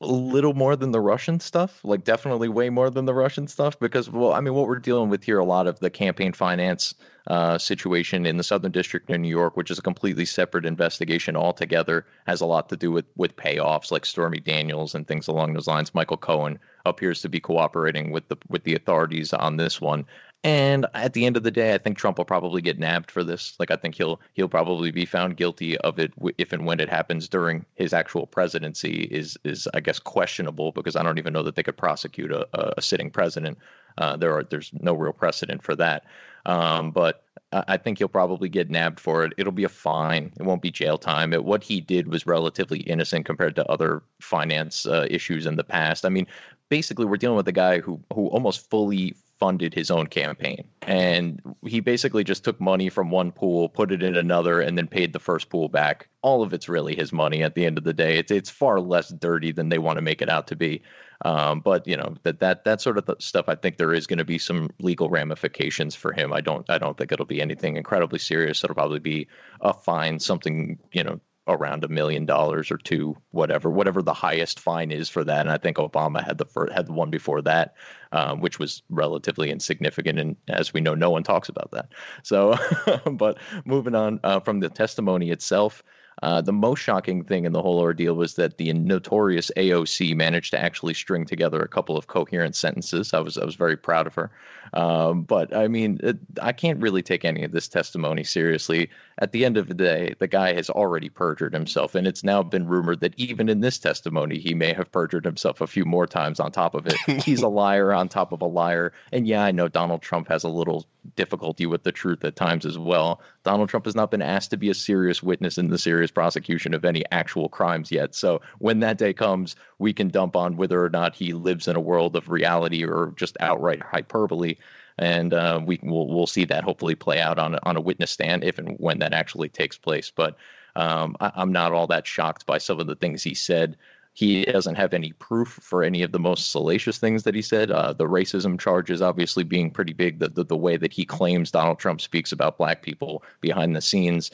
a little more than the Russian stuff, like definitely way more than the Russian stuff, because well, I mean, what we're dealing with here, a lot of the campaign finance uh, situation in the Southern District of New York, which is a completely separate investigation altogether, has a lot to do with with payoffs like Stormy Daniels and things along those lines. Michael Cohen appears to be cooperating with the with the authorities on this one. And at the end of the day, I think Trump will probably get nabbed for this. Like I think he'll he'll probably be found guilty of it if and when it happens during his actual presidency is is I guess questionable because I don't even know that they could prosecute a, a sitting president. Uh, there are there's no real precedent for that. Um, but I think he'll probably get nabbed for it. It'll be a fine. It won't be jail time. It, what he did was relatively innocent compared to other finance uh, issues in the past. I mean, basically, we're dealing with a guy who who almost fully funded his own campaign, and he basically just took money from one pool, put it in another, and then paid the first pool back. All of it's really his money at the end of the day. It's it's far less dirty than they want to make it out to be. Um, but you know that that that sort of stuff. I think there is going to be some legal ramifications for him. I don't I don't think it'll be anything incredibly serious. It'll probably be a fine, something you know around a million dollars or two, whatever whatever the highest fine is for that. And I think Obama had the first, had the one before that, um, which was relatively insignificant. And as we know, no one talks about that. So, but moving on uh, from the testimony itself. Uh, the most shocking thing in the whole ordeal was that the notorious AOC managed to actually string together a couple of coherent sentences. I was I was very proud of her. Um, but I mean, it, I can't really take any of this testimony seriously. At the end of the day, the guy has already perjured himself, and it's now been rumored that even in this testimony, he may have perjured himself a few more times on top of it. He's a liar on top of a liar. And yeah, I know Donald Trump has a little difficulty with the truth at times as well. Donald Trump has not been asked to be a serious witness in the serious prosecution of any actual crimes yet. So when that day comes, we can dump on whether or not he lives in a world of reality or just outright hyperbole. And uh, we will we'll see that hopefully play out on on a witness stand if and when that actually takes place. But um, I, I'm not all that shocked by some of the things he said. He doesn't have any proof for any of the most salacious things that he said. Uh, the racism charges obviously being pretty big. The, the the way that he claims Donald Trump speaks about black people behind the scenes.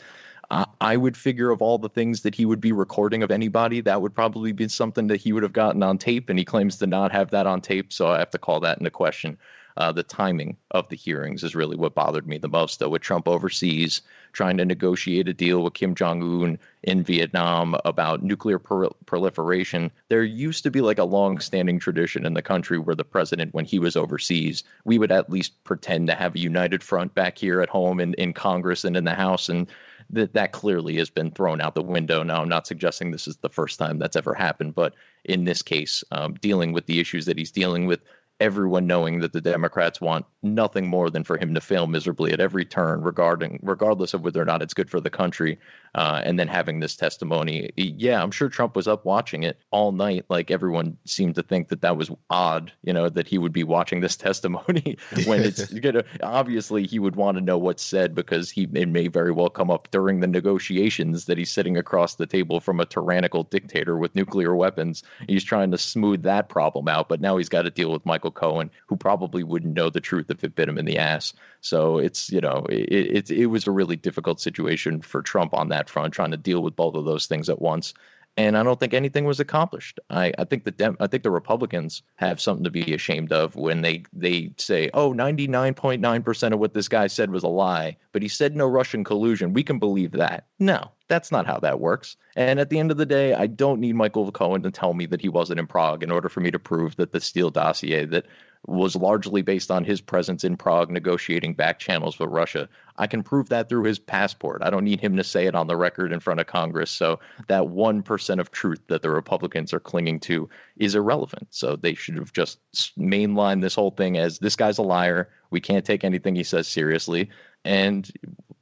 I I would figure of all the things that he would be recording of anybody, that would probably be something that he would have gotten on tape, and he claims to not have that on tape. So I have to call that into question. Uh, the timing of the hearings is really what bothered me the most, though, with Trump overseas trying to negotiate a deal with Kim Jong un in Vietnam about nuclear pro- proliferation. There used to be like a long standing tradition in the country where the president, when he was overseas, we would at least pretend to have a united front back here at home in, in Congress and in the House. And that that clearly has been thrown out the window. Now, I'm not suggesting this is the first time that's ever happened, but in this case, um, dealing with the issues that he's dealing with, everyone knowing that the Democrats want nothing more than for him to fail miserably at every turn, regarding regardless of whether or not it's good for the country. Uh, and then having this testimony, yeah, I'm sure Trump was up watching it all night. Like everyone seemed to think that that was odd, you know, that he would be watching this testimony when it's you know, obviously he would want to know what's said because he it may very well come up during the negotiations that he's sitting across the table from a tyrannical dictator with nuclear weapons. He's trying to smooth that problem out, but now he's got to deal with Michael Cohen, who probably wouldn't know the truth if it bit him in the ass. So it's you know it it, it was a really difficult situation for Trump on that front, trying to deal with both of those things at once. And I don't think anything was accomplished. I, I think the Dem- I think the Republicans have something to be ashamed of when they they say, "Oh, 99.9% of what this guy said was a lie, but he said no Russian collusion. We can believe that." No, that's not how that works. And at the end of the day, I don't need Michael Cohen to tell me that he wasn't in Prague in order for me to prove that the Steele dossier that was largely based on his presence in Prague negotiating back channels with Russia. I can prove that through his passport. I don't need him to say it on the record in front of Congress. So that 1% of truth that the Republicans are clinging to is irrelevant. So they should have just mainlined this whole thing as this guy's a liar. We can't take anything he says seriously. And,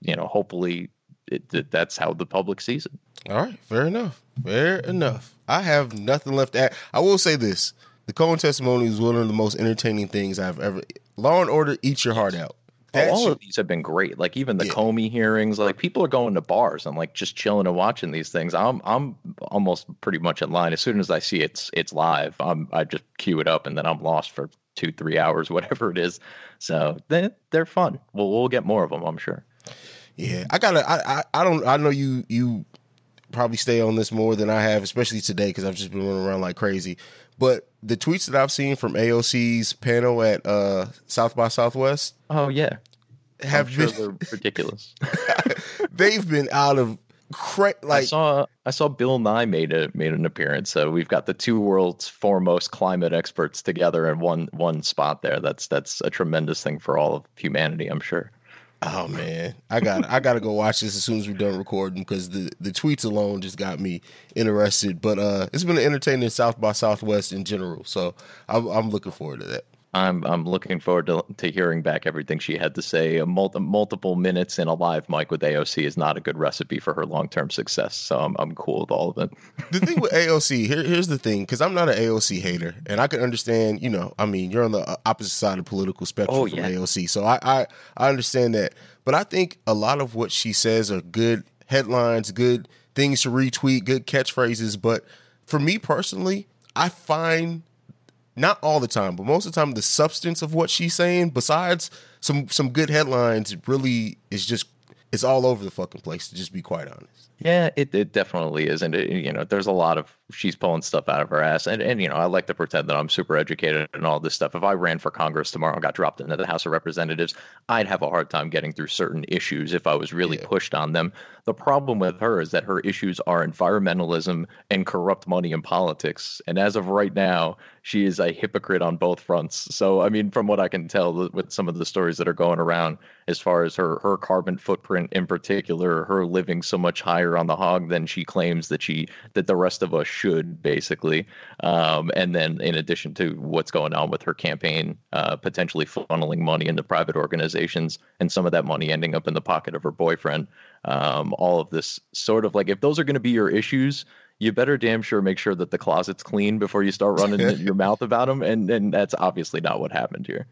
you know, hopefully it, that's how the public sees it. All right, fair enough. Fair enough. I have nothing left to add. I will say this: the Cohen testimony is one of the most entertaining things I've ever. Law and Order, eat your heart out. Oh, all of these have been great. Like even the yeah. Comey hearings, like people are going to bars and like just chilling and watching these things. I'm I'm almost pretty much in line. As soon as I see it's it's live, I'm I just cue it up and then I'm lost for two three hours, whatever it is. So they they're fun. We'll we'll get more of them, I'm sure. Yeah, I gotta. I, I I don't. I know you you probably stay on this more than I have, especially today because I've just been running around like crazy. But the tweets that I've seen from AOC's panel at uh, South by Southwest, oh yeah, have sure been ridiculous. they've been out of cra- I like saw I saw Bill Nye made a made an appearance. So we've got the two world's foremost climate experts together in one one spot there. That's that's a tremendous thing for all of humanity, I'm sure. Oh man, I got I got to go watch this as soon as we're done recording because the the tweets alone just got me interested. But uh, it's been entertaining South by Southwest in general, so I'm, I'm looking forward to that. I'm I'm looking forward to, to hearing back everything she had to say. A multi, multiple minutes in a live mic with AOC is not a good recipe for her long term success. So I'm I'm cool with all of it. The thing with AOC, here, here's the thing, because I'm not an AOC hater, and I can understand. You know, I mean, you're on the uh, opposite side of the political spectrum Oh, from yeah. AOC, so I, I I understand that. But I think a lot of what she says are good headlines, good things to retweet, good catchphrases. But for me personally, I find not all the time, but most of the time, the substance of what she's saying, besides some some good headlines, really is just it's all over the fucking place. To just be quite honest. Yeah, it, it definitely is, and it, you know, there's a lot of she's pulling stuff out of her ass, and and you know, I like to pretend that I'm super educated and all this stuff. If I ran for Congress tomorrow and got dropped into the House of Representatives, I'd have a hard time getting through certain issues if I was really pushed on them. The problem with her is that her issues are environmentalism and corrupt money in politics, and as of right now, she is a hypocrite on both fronts. So, I mean, from what I can tell with some of the stories that are going around, as far as her her carbon footprint in particular, her living so much higher on the hog than she claims that she that the rest of us should, basically. Um, and then, in addition to what's going on with her campaign, uh, potentially funneling money into private organizations, and some of that money ending up in the pocket of her boyfriend. Um, all of this sort of like if those are going to be your issues you better damn sure make sure that the closet's clean before you start running your mouth about them and and that's obviously not what happened here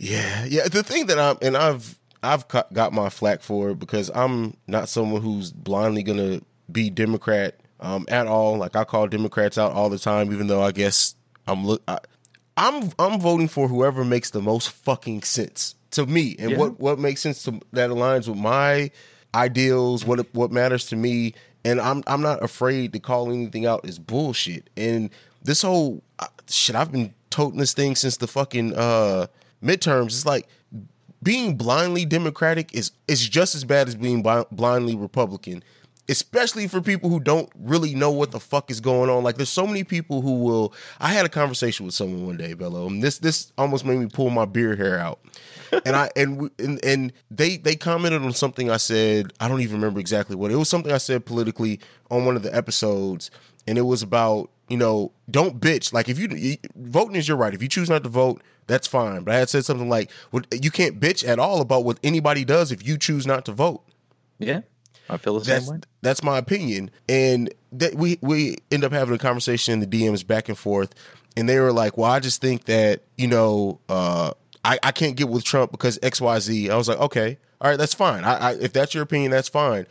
Yeah, yeah. The thing that I'm and I've I've got my flack for it because I'm not someone who's blindly gonna be Democrat um, at all. Like I call Democrats out all the time, even though I guess I'm look. I, I'm I'm voting for whoever makes the most fucking sense to me, and Yeah. what what makes sense to that aligns with my ideals, what what matters to me, and I'm I'm not afraid to call anything out as bullshit. And this whole shit, I've been toting this thing since the fucking uh midterms. It's like being blindly Democratic is is just as bad as being bli- blindly Republican, especially for people who don't really know what the fuck is going on. Like, there's so many people who will. I had a conversation with someone one day, Bello, and this this almost made me pull my beard hair out. and I and and and they they commented on something I said. I don't even remember exactly what it was. Something I said politically on one of the episodes, and it was about you know don't bitch. Like if you, you voting is your right. If you choose not to vote, that's fine. But I had said something like, well, you can't bitch at all about what anybody does if you choose not to vote. yeah i feel the That's same way that's my opinion. And that we we end up having a conversation in the DMs back and forth, and they were like, "Well, I just think that you know, uh, I I can't get with Trump because X Y Z." I was like, "Okay, all right, that's fine. I, I if that's your opinion, that's fine."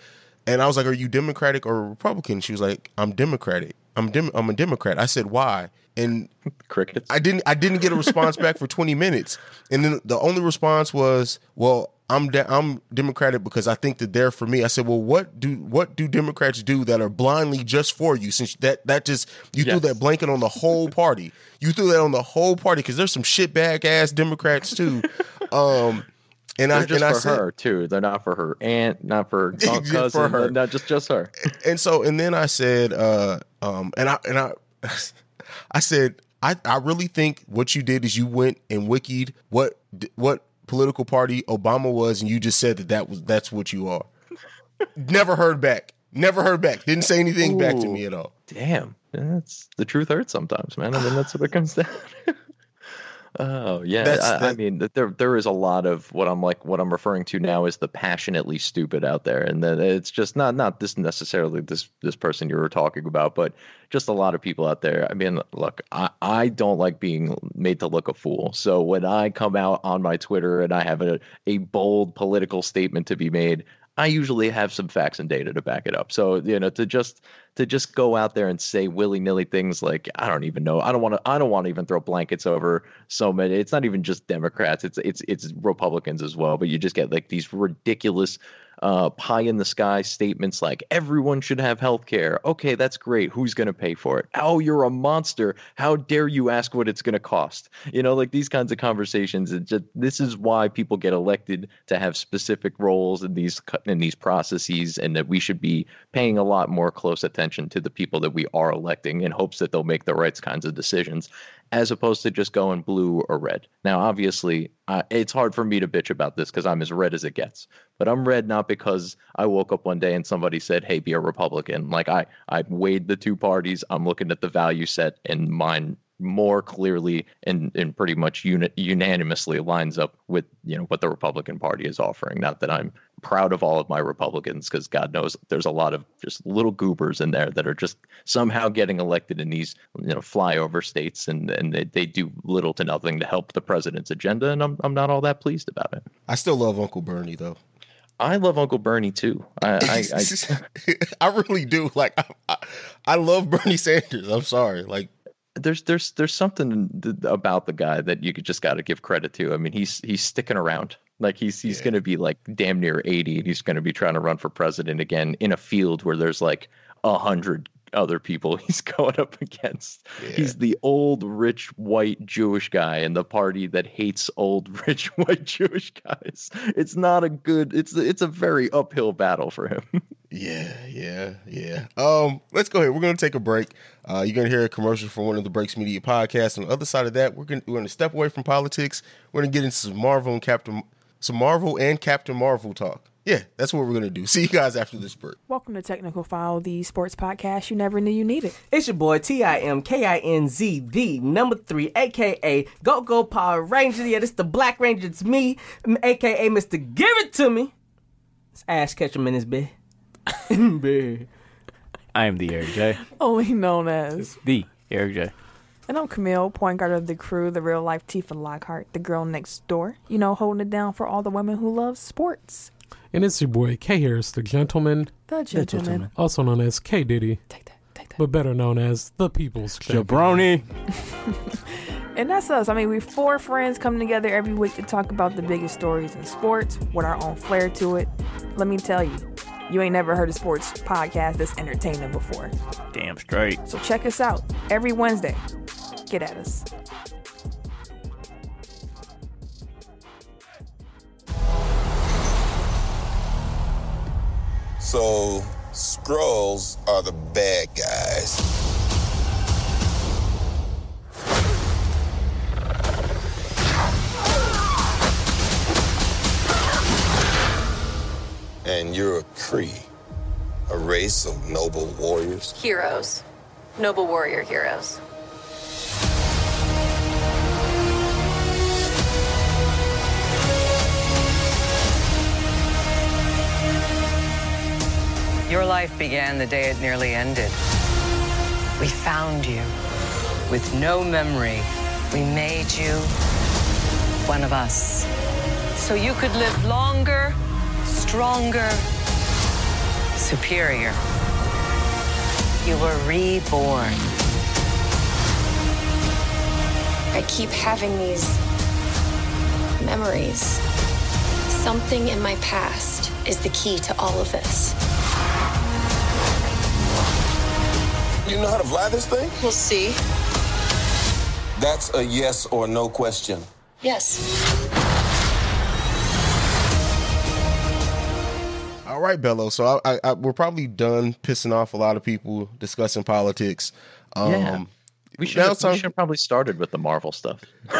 And I was like, "Are you Democratic or Republican?" She was like, "I'm Democratic. I'm dem- I'm a Democrat." I said, "Why?" And crickets. I didn't I didn't get a response back for 20 minutes. And then the only response was, "Well, I'm de- I'm Democratic because I think that they're for me." I said, "Well, what do what do Democrats do that are blindly just for you since that that just you threw that blanket on the whole party. you threw that on the whole party cuz there's some shitbag ass Democrats too." Um and they're I just and I for said, her too they're not for her aunt not for her Yeah, for her. not just just her and so and then I said, uh, um, and I and I, I said, I I really think what you did is you went and wikied what what political party Obama was, and you just said that that was that's what you are. Never heard back. Never heard back. Didn't say anything back to me at all. damn that's the truth hurts sometimes man i mean that's what it comes down to. Oh yeah, I, I mean there there is a lot of what I'm like what I'm referring to now is the passionately stupid out there, and then it's just not not this necessarily this this person you were talking about, but just a lot of people out there. I mean, look, I I don't like being made to look a fool, so when I come out on my Twitter and I have a a bold political statement to be made, I usually have some facts and data to back it up. So you know to just to just go out there and say willy nilly things like I don't even know. I don't want to. I don't want to even throw blankets over so many. It's not even just Democrats. It's it's it's Republicans as well. But you just get like these ridiculous uh, pie in the sky statements like everyone should have health care. Okay, that's great. Who's going to pay for it? Oh, you're a monster. How dare you ask what it's going to cost? You know, like these kinds of conversations. Just, this is why people get elected to have specific roles in these in these processes, and that we should be paying a lot more close attention to the people that we are electing in hopes that they'll make the right kinds of decisions as opposed to just going blue or red. Now, obviously, uh, it's hard for me to bitch about this because I'm as red as it gets. But I'm red not because I woke up one day and somebody said, "Hey, be a Republican." Like I, I weighed the two parties. I'm looking at the value set, and mine more clearly and, and pretty much uni- unanimously lines up with you know what the Republican Party is offering. Not that I'm proud of all of my Republicans because God knows there's a lot of just little goobers in there that are just somehow getting elected in these you know flyover states and and they, they do little to nothing to help the president's agenda and I'm I'm not all that pleased about it. I still love Uncle Bernie though. I love Uncle Bernie too. I I, I, I really do. Like I, I, I love Bernie Sanders. I'm sorry. Like there's there's there's something about the guy that you just got to give credit to. I mean, he's he's sticking around. Like he's he's yeah. going to be like damn near 80 and he's going to be trying to run for president again in a field where there's like a hundred other people he's going up against. Yeah. He's the old rich white Jewish guy in the party that hates old rich white Jewish guys. It's not a good it's it's a very uphill battle for him. yeah, yeah, yeah. Um let's go ahead. We're going to take a break. Uh, you're going to hear a commercial from one of the Breaks Media podcasts. On the other side of that, we're gonna we're going to step away from politics. We're going to get into some Marvel and Captain some Marvel and Captain Marvel talk. Yeah, that's what we're gonna do. See you guys after this break. Welcome to Technical Foul, the sports podcast you never knew you needed. It's your boy T I M K I N Z, the number three, aka Go Go Power Ranger. Yeah, this the Black Ranger. It's me, aka Mister Give It To Me. It's Ash Ketchum in his bed. bed. I am the Eric J. Only known as the Eric J. And I'm Camille, point guard of the crew, the real life Tifa Lockhart, the girl next door. You know, holding it down for all the women who love sports. And it's your boy K Harris, the gentleman. The gentleman. Also known as K Diddy. Take that, take that. But better known as the People's Jabroni. and that's us. I mean, we're four friends coming together every week to talk about the biggest stories in sports with our own flair to it. Let me tell you, you ain't never heard a sports podcast that's entertaining before. Damn straight. So check us out every Wednesday get at us. So, Skrulls are the bad guys. And you're a Kree, a race of noble warriors. Heroes. Noble warrior heroes. Your life began the day it nearly ended. We found you with no memory. We made you one of us. So you could live longer, stronger, superior. You were reborn. I keep having these memories. Something in my past is the key to all of this. You know how to fly this thing? We'll see. That's a yes or no question. Yes. All right, Bello. So I, I, I, we're probably done pissing off a lot of people discussing politics. Um, yeah. We should, have, we should have probably started with the Marvel stuff.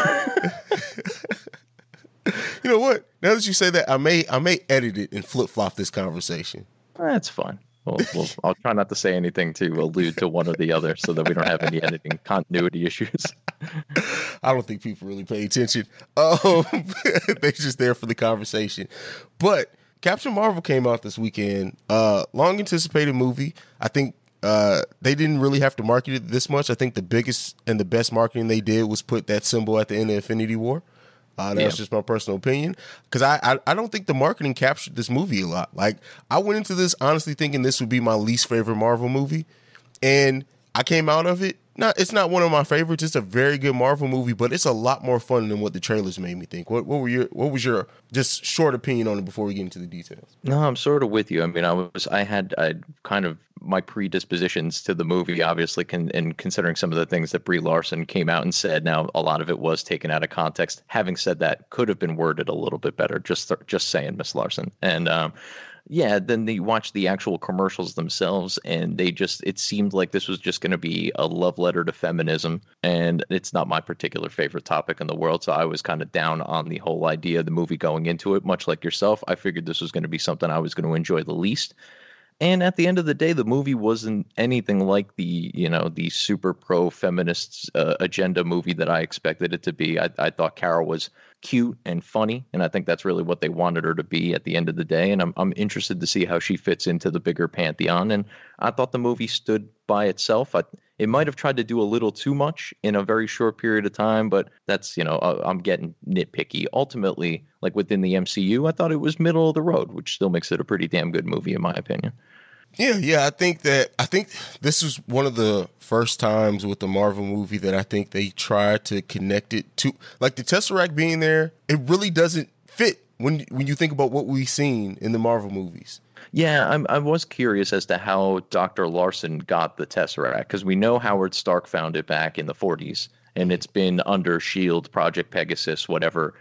you know what? Now that you say that, I may I may edit it and flip flop this conversation. That's fun. Well, well, I'll try not to say anything to allude to one or the other so that we don't have any editing continuity issues. I don't think people really pay attention. Um, they're just there for the conversation. But Captain Marvel came out this weekend. Uh, long anticipated movie. I think uh, they didn't really have to market it this much. I think the biggest and the best marketing they did was put that symbol at the end of Infinity War. Uh, that's yeah. just my personal opinion because I, I, I don't think the marketing captured this movie a lot. Like I went into this honestly thinking this would be my least favorite Marvel movie, and I came out of it not it's not one of my favorites. It's a very good Marvel movie, but it's a lot more fun than what the trailers made me think. What what were your what was your just short opinion on it before we get into the details? No, I'm sort of with you. I mean, I was I had I kind of my predispositions to the movie, obviously, con- and considering some of the things that Brie Larson came out and said. Now, a lot of it was taken out of context. Having said that, could have been worded a little bit better. Just just saying, Miss Larson, and um, yeah, then they watched the actual commercials themselves, and they just it seemed like this was just going to be a love letter to feminism, and it's not my particular favorite topic in the world. So I was kind of down on the whole idea of the movie going into it. Much like yourself, I figured this was going to be something I was going to enjoy the least. And at the end of the day, the movie wasn't anything like the you know the super pro feminist uh, agenda movie that I expected it to be. I, I thought Carol was cute and funny, and I think that's really what they wanted her to be at the end of the day. And I'm I'm interested to see how she fits into the bigger pantheon. And I thought the movie stood by itself. I, it might have tried to do a little too much in a very short period of time, but that's you know I'm getting nitpicky. Ultimately, like within the MCU, I thought it was middle of the road, which still makes it a pretty damn good movie in my opinion. Yeah, yeah, I think that I think this is one of the first times with the Marvel movie that I think they tried to connect it to like the Tesseract being there. It really doesn't fit when when you think about what we've seen in the Marvel movies. Yeah, I'm, I was curious as to how Dr. Lawson got the Tesseract because we know Howard Stark found it back in the 40s, and it's been under Shield, Project Pegasus, whatever.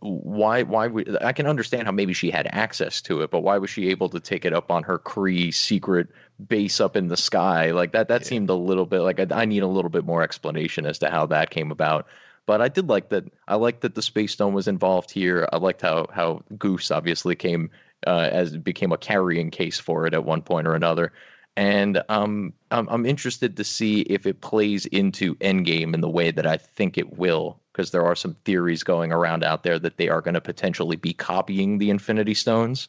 Why? Why? Would, I can understand how maybe she had access to it, but why was she able to take it up on her Kree secret base up in the sky? Like that. That yeah. seemed a little bit like I, I need a little bit more explanation as to how that came about. But I did like that. I liked that the space stone was involved here. I liked how how Goose obviously came uh, as became a carrying case for it at one point or another. And um, I'm, I'm interested to see if it plays into Endgame in the way that I think it will, because there are some theories going around out there that they are going to potentially be copying the Infinity Stones,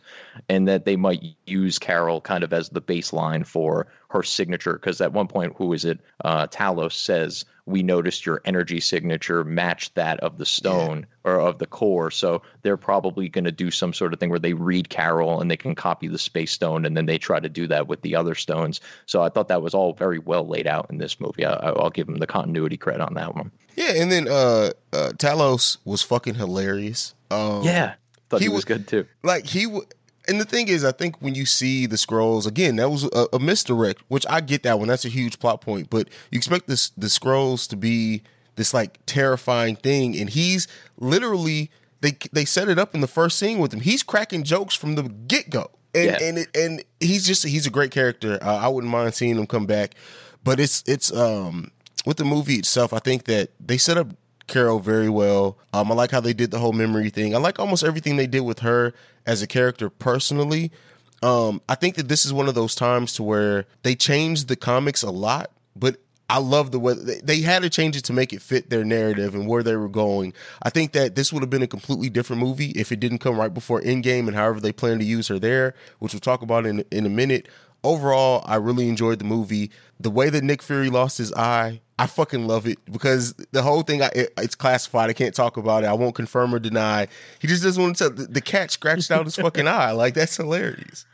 and that they might use Carol kind of as the baseline for her signature. Because at one point, who is it? Uh, Talos says, "We noticed your energy signature matched that of the stone yeah. or of the core." So they're probably going to do some sort of thing where they read Carol and they can copy the space stone, and then they try to do that with the other stones. So I thought that was all very well laid out in this movie. I, I'll give them the continuity credit on that one. Yeah, and then uh, uh Talos was fucking hilarious. Um, yeah, thought he, he was, was, good too. Like he w- and the thing is, I think when you see the Skrulls again, that was a, a, misdirect, which I get that one. That's a huge plot point, but you expect this the Skrulls to be this like terrifying thing, and he's literally they they set it up in the first scene with him. He's cracking jokes from the get go, and yeah. and it, and he's just he's a great character. Uh, I wouldn't mind seeing him come back, but it's it's um with the movie itself, I think that they set up Carol very well. Um, I like how they did the whole memory thing. I like almost everything they did with her as a character personally. Um, I think that this is one of those times to where they changed the comics a lot, but I love the way they had to change it to make it fit their narrative and where they were going. I think that this would have been a completely different movie if it didn't come right before Endgame and however they plan to use her there, which we'll talk about in in a minute. Overall, I really enjoyed the movie. The way that Nick Fury lost his eye, I fucking love it because the whole thing I, it, it's classified. I can't talk about it. I won't confirm or deny. He just doesn't want to. The, the cat scratched out his fucking eye. Like that's hilarious.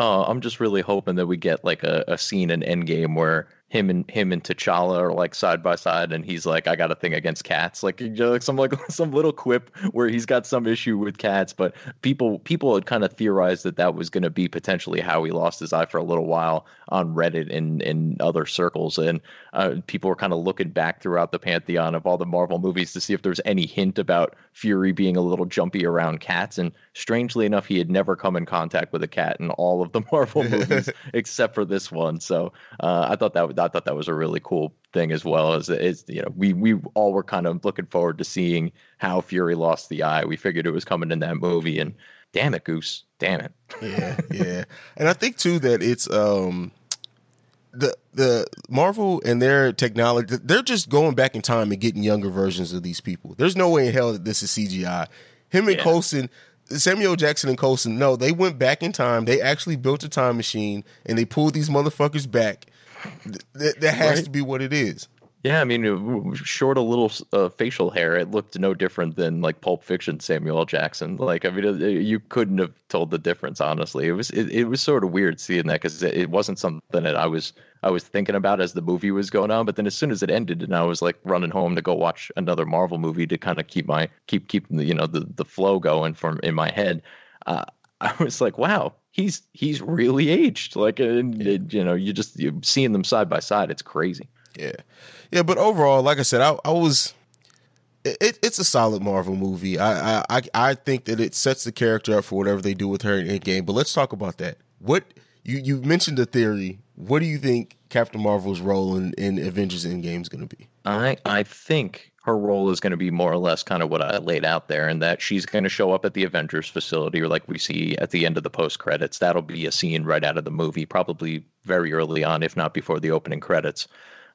Uh, I'm just really hoping that we get like a, a scene in Endgame where him and him and T'Challa are like side by side, and he's like, "I got a thing against cats," like, you know, like some like some little quip where he's got some issue with cats. But people people had kind of theorized that that was going to be potentially how he lost his eye for a little while on Reddit and in other circles, and uh, people were kind of looking back throughout the pantheon of all the Marvel movies to see if there's any hint about Fury being a little jumpy around cats. And strangely enough, he had never come in contact with a cat in all of the Marvel movies except for this one. So uh, I thought that I thought that was a really cool thing as well as is you know we we all were kind of looking forward to seeing how Fury lost the eye. We figured it was coming in that movie, and damn it, Goose, damn it. yeah, yeah, and I think too that it's um the the Marvel and their technology they're just going back in time and getting younger versions of these people. There's no way in hell that this is CGI. Him and yeah. Coulson Samuel Jackson and Coulson, no, they went back in time. They actually built a time machine and they pulled these motherfuckers back Th- that has right? to be what it is. Yeah, I mean, short a little uh, facial hair, it looked no different than like Pulp Fiction Samuel L. Jackson. Like, I mean, uh, you couldn't have told the difference. Honestly, it was it, it was sort of weird seeing that because it, it wasn't something that I was I was thinking about as the movie was going on. But then as soon as it ended, and I was like running home to go watch another Marvel movie to kind of keep my keep keep the you know the the flow going from in my head. Uh, I was like, wow, he's he's really aged. Like, uh, and, and, you know, you just you seeing them side by side, it's crazy. Yeah, yeah. But overall, like I said, I, I was. It, it's a solid Marvel movie. I, I I think that it sets the character up for whatever they do with her in Endgame. But let's talk about that. What you you mentioned the theory. What do you think Captain Marvel's role in, in Avengers Endgame is going to be? I I think her role is going to be more or less kind of what I laid out there, and that she's going to show up at the Avengers facility, or like we see at the end of the post credits. That'll be a scene right out of the movie, probably very early on, if not before the opening credits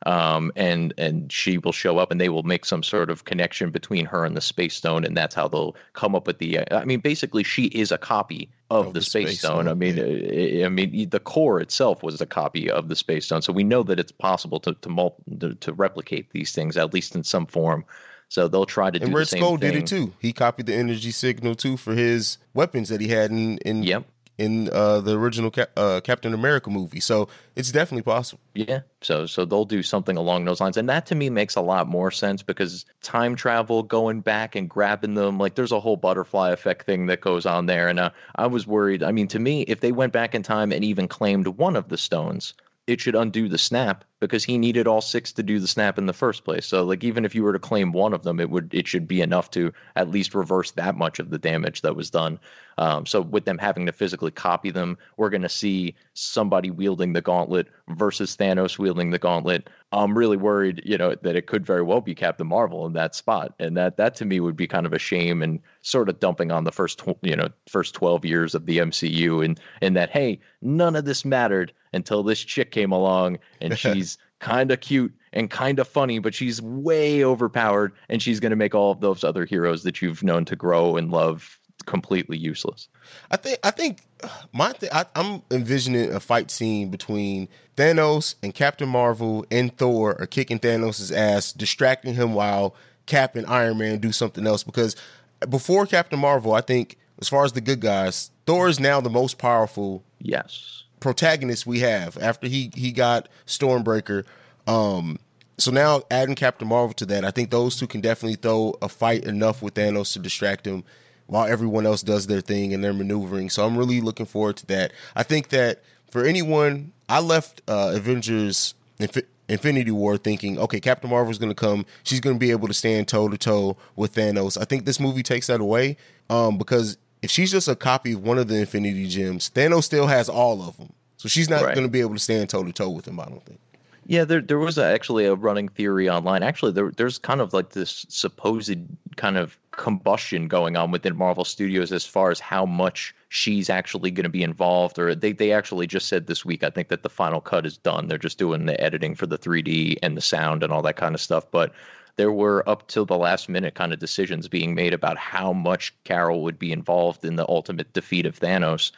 um, and and she will show up, and they will make some sort of connection between her and the space stone, and that's how they'll come up with the. I mean, basically, she is a copy of, of the, the, space, space stone. stone. I mean, yeah. Uh, I mean, the core itself was a copy of the space stone, so we know that it's possible to to, mul- to, to replicate these things at least in some form. So they'll try to and do Red the same Skull thing. did it too. He copied the energy signal too for his weapons that he had in in yep in uh, the original Cap- uh, Captain America movie. So it's definitely possible. Yeah. So so they'll do something along those lines, and that to me makes a lot more sense because time travel, going back and grabbing them, like there's a whole butterfly effect thing that goes on there. And uh, I was worried. I mean, to me, if they went back in time and even claimed one of the stones, it should undo the snap because he needed all six to do the snap in the first place. So like even if you were to claim one of them, it would it should be enough to at least reverse that much of the damage that was done. Um, so with them having to physically copy them, we're going to see somebody wielding the gauntlet versus Thanos wielding the gauntlet. I'm really worried, you know, that it could very well be Captain Marvel in that spot, and that that to me would be kind of a shame and sort of dumping on the first tw- you know first 12 years of the MCU and and that hey none of this mattered until this chick came along and she's kind of cute and kind of funny, but she's way overpowered and she's going to make all of those other heroes that you've known to grow and love completely useless. I think I think my th- I, I'm envisioning a fight scene between Thanos and Captain Marvel and Thor are kicking Thanos' ass, distracting him while Cap and Iron Man do something else. Because before Captain Marvel, I think as far as the good guys, Thor is now the most powerful yes protagonist we have after he he got Stormbreaker. Um, so now adding Captain Marvel to that, I think those two can definitely throw a fight enough with Thanos to distract him while everyone else does their thing and they're maneuvering. So I'm really looking forward to that. I think that for anyone, I left uh, Avengers Inf- Infinity War thinking, okay, Captain Marvel's going to come. She's going to be able to stand toe to toe with Thanos. I think this movie takes that away um, because if she's just a copy of one of the Infinity Gems, Thanos still has all of them. So she's not Right. going to be able to stand toe to toe with him, I don't think. Yeah, there there was a, actually a running theory online. Actually, there there's kind of like this supposed kind of combustion going on within Marvel Studios as far as how much she's actually going to be involved. Or they they actually just said this week, I think that the final cut is done. They're just doing the editing for the 3D and the sound and all that kind of stuff. But there were up till the last minute kind of decisions being made about how much Carol would be involved in the ultimate defeat of Thanos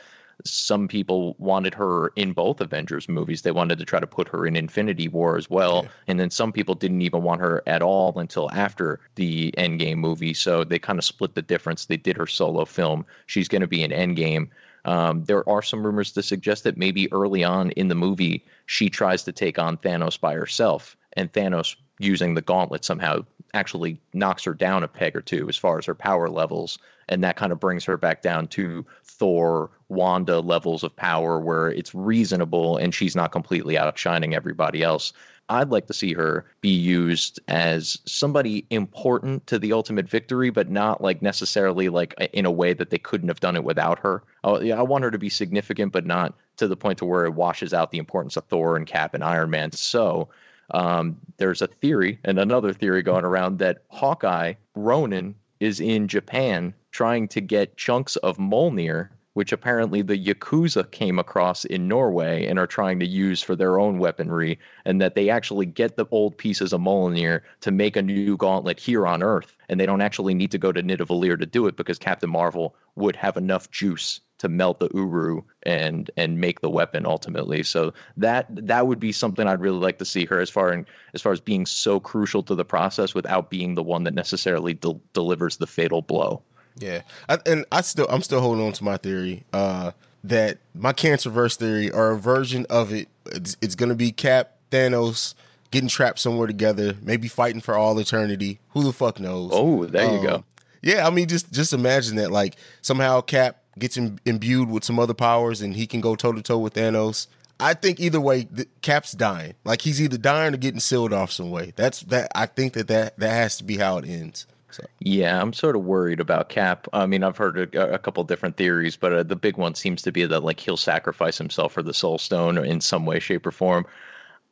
some people wanted her in both Avengers movies. They wanted to try to put her in Infinity War as well. And then some people didn't even want her at all until after the Endgame movie. So they kind of split the difference. They did her solo film. She's going to be in Endgame. Um, there are some rumors to suggest that maybe early on in the movie, she tries to take on Thanos by herself, and Thanos, using the gauntlet, somehow actually knocks her down a peg or two as far as her power levels. And that kind of brings her back down to Thor, Wanda levels of power where it's reasonable and she's not completely outshining everybody else. I'd like to see her be used as somebody important to the ultimate victory, but not like necessarily like in a way that they couldn't have done it without her. Oh, yeah, I want her to be significant, but not to the point to where it washes out the importance of Thor and Cap and Iron Man. So um, there's a theory and another theory going around that Hawkeye Ronin is in Japan trying to get chunks of Mjolnir, which apparently the Yakuza came across in Norway and are trying to use for their own weaponry, and that they actually get the old pieces of Mjolnir to make a new gauntlet here on Earth, and they don't actually need to go to Nidavellir to do it because Captain Marvel would have enough juice to melt the uru and and make the weapon ultimately. So that that would be something I'd really like to see her as far in, as far as being so crucial to the process without being the one that necessarily del- delivers the fatal blow. Yeah, I, and I still I'm still holding on to my theory uh, that my cancer verse theory or a version of it. It's, it's going to be Cap, Thanos getting trapped somewhere together, maybe fighting for all eternity. Who the fuck knows? Oh, there you go. Um, Yeah, I mean, just just imagine that like somehow Cap gets Im- imbued with some other powers and he can go toe to toe with Thanos. I think either way, the, Cap's dying. Like he's either dying or getting sealed off some way. That's that. I think that that that has to be how it ends. So Yeah, I'm sort of worried about Cap. I mean, I've heard a, a couple different theories, but uh, the big one seems to be that like he'll sacrifice himself for the Soul Stone in some way, shape, or form.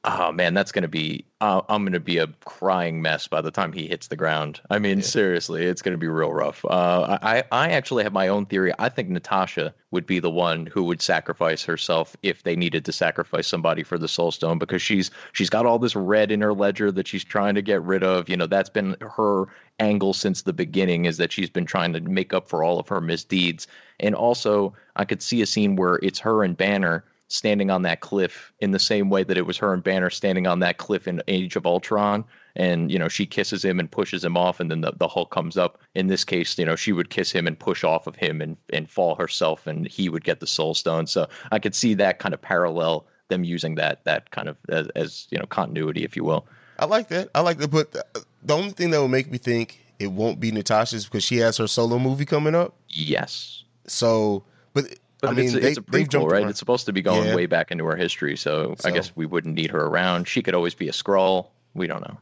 Oh man, that's gonna be. Uh, I'm gonna be a crying mess by the time he hits the ground. I mean, seriously, it's gonna be real rough. Uh, I I actually have my own theory. I think Natasha would be the one who would sacrifice herself if they needed to sacrifice somebody for the Soul Stone because she's she's got all this red in her ledger that she's trying to get rid of. You know, that's been her angle since the beginning is that she's been trying to make up for all of her misdeeds. And also, I could see a scene where it's her and Banner standing on that cliff in the same way that it was her and Banner standing on that cliff in Age of Ultron. And, you know, she kisses him and pushes him off, and then the, the Hulk comes up. In this case, you know, she would kiss him and push off of him and, and fall herself, and he would get the Soul Stone. So I could see that kind of parallel, them using that that kind of as, as you know, continuity, if you will. I like that. I like that. But the, the only thing that would make me think it won't be Natasha's because she has her solo movie coming up. Yes. So, but But I mean, it's, a, they, it's a prequel, right? around. It's supposed to be going Yeah. way back into her history, so, I guess we wouldn't need her around. She could always be a Skrull. We don't know.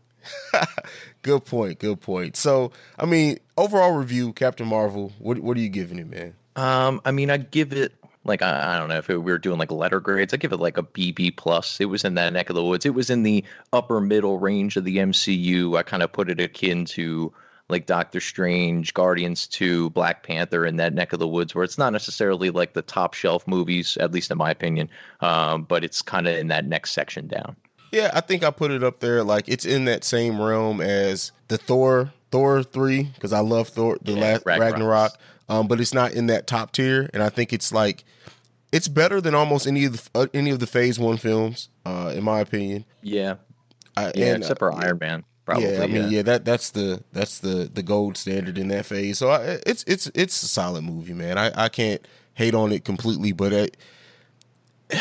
Good point. Good point. So, I mean, overall review, Captain Marvel. What what are you giving it, man? Um, I mean, I'd give it like I, I don't know if it, we were doing like letter grades. I'd give it like a BB plus. It was in that neck of the woods. It was in the upper middle range of the MCU. I kind of put it akin to like Doctor Strange, Guardians 2, Black Panther in that neck of the woods, where it's not necessarily like the top shelf movies, at least in my opinion, um, but it's kind of in that next section down. Yeah, I think I put it up there. Like it's in that same realm as the Thor, Thor three, because I love Thor, the Yeah, last Ragnarok. Ragnarok. Um, but it's not in that top tier, and I think it's like it's better than almost any of the uh, any of the Phase One films, uh, in my opinion. Yeah, I, yeah, and, except uh, for Iron Man. Probably, yeah, I mean, yeah. that that's the that's the the gold standard in that phase. So I, it's it's it's a solid movie, man. I I can't hate on it completely, but it,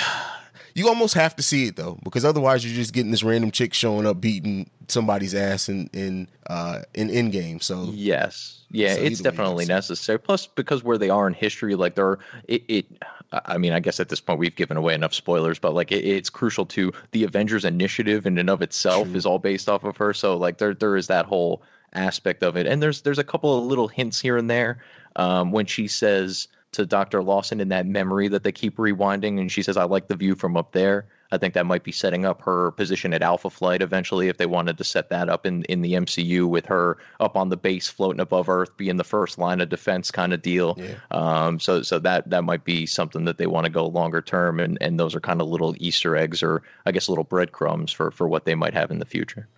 you almost have to see it though, because otherwise you're just getting this random chick showing up beating somebody's ass in in uh in Endgame. So Yes. Yeah, So it's definitely necessary. Plus, because where they are in history, like they're it, it. I mean, I guess at this point we've given away enough spoilers, but like it, it's crucial to the Avengers initiative in and of itself is all based off of her. So like there there is that whole aspect of it, and there's there's a couple of little hints here and there um, when she says to Doctor Lawson in that memory that they keep rewinding, and she says, "I like the view from up there." I think that might be setting up her position at Alpha Flight eventually if they wanted to set that up in, in the MCU with her up on the base floating above Earth, being the first line of defense kind of deal. Um, so so that that might be something that they want to go longer term, and, and those are kind of little Easter eggs or I guess little breadcrumbs for for what they might have in the future.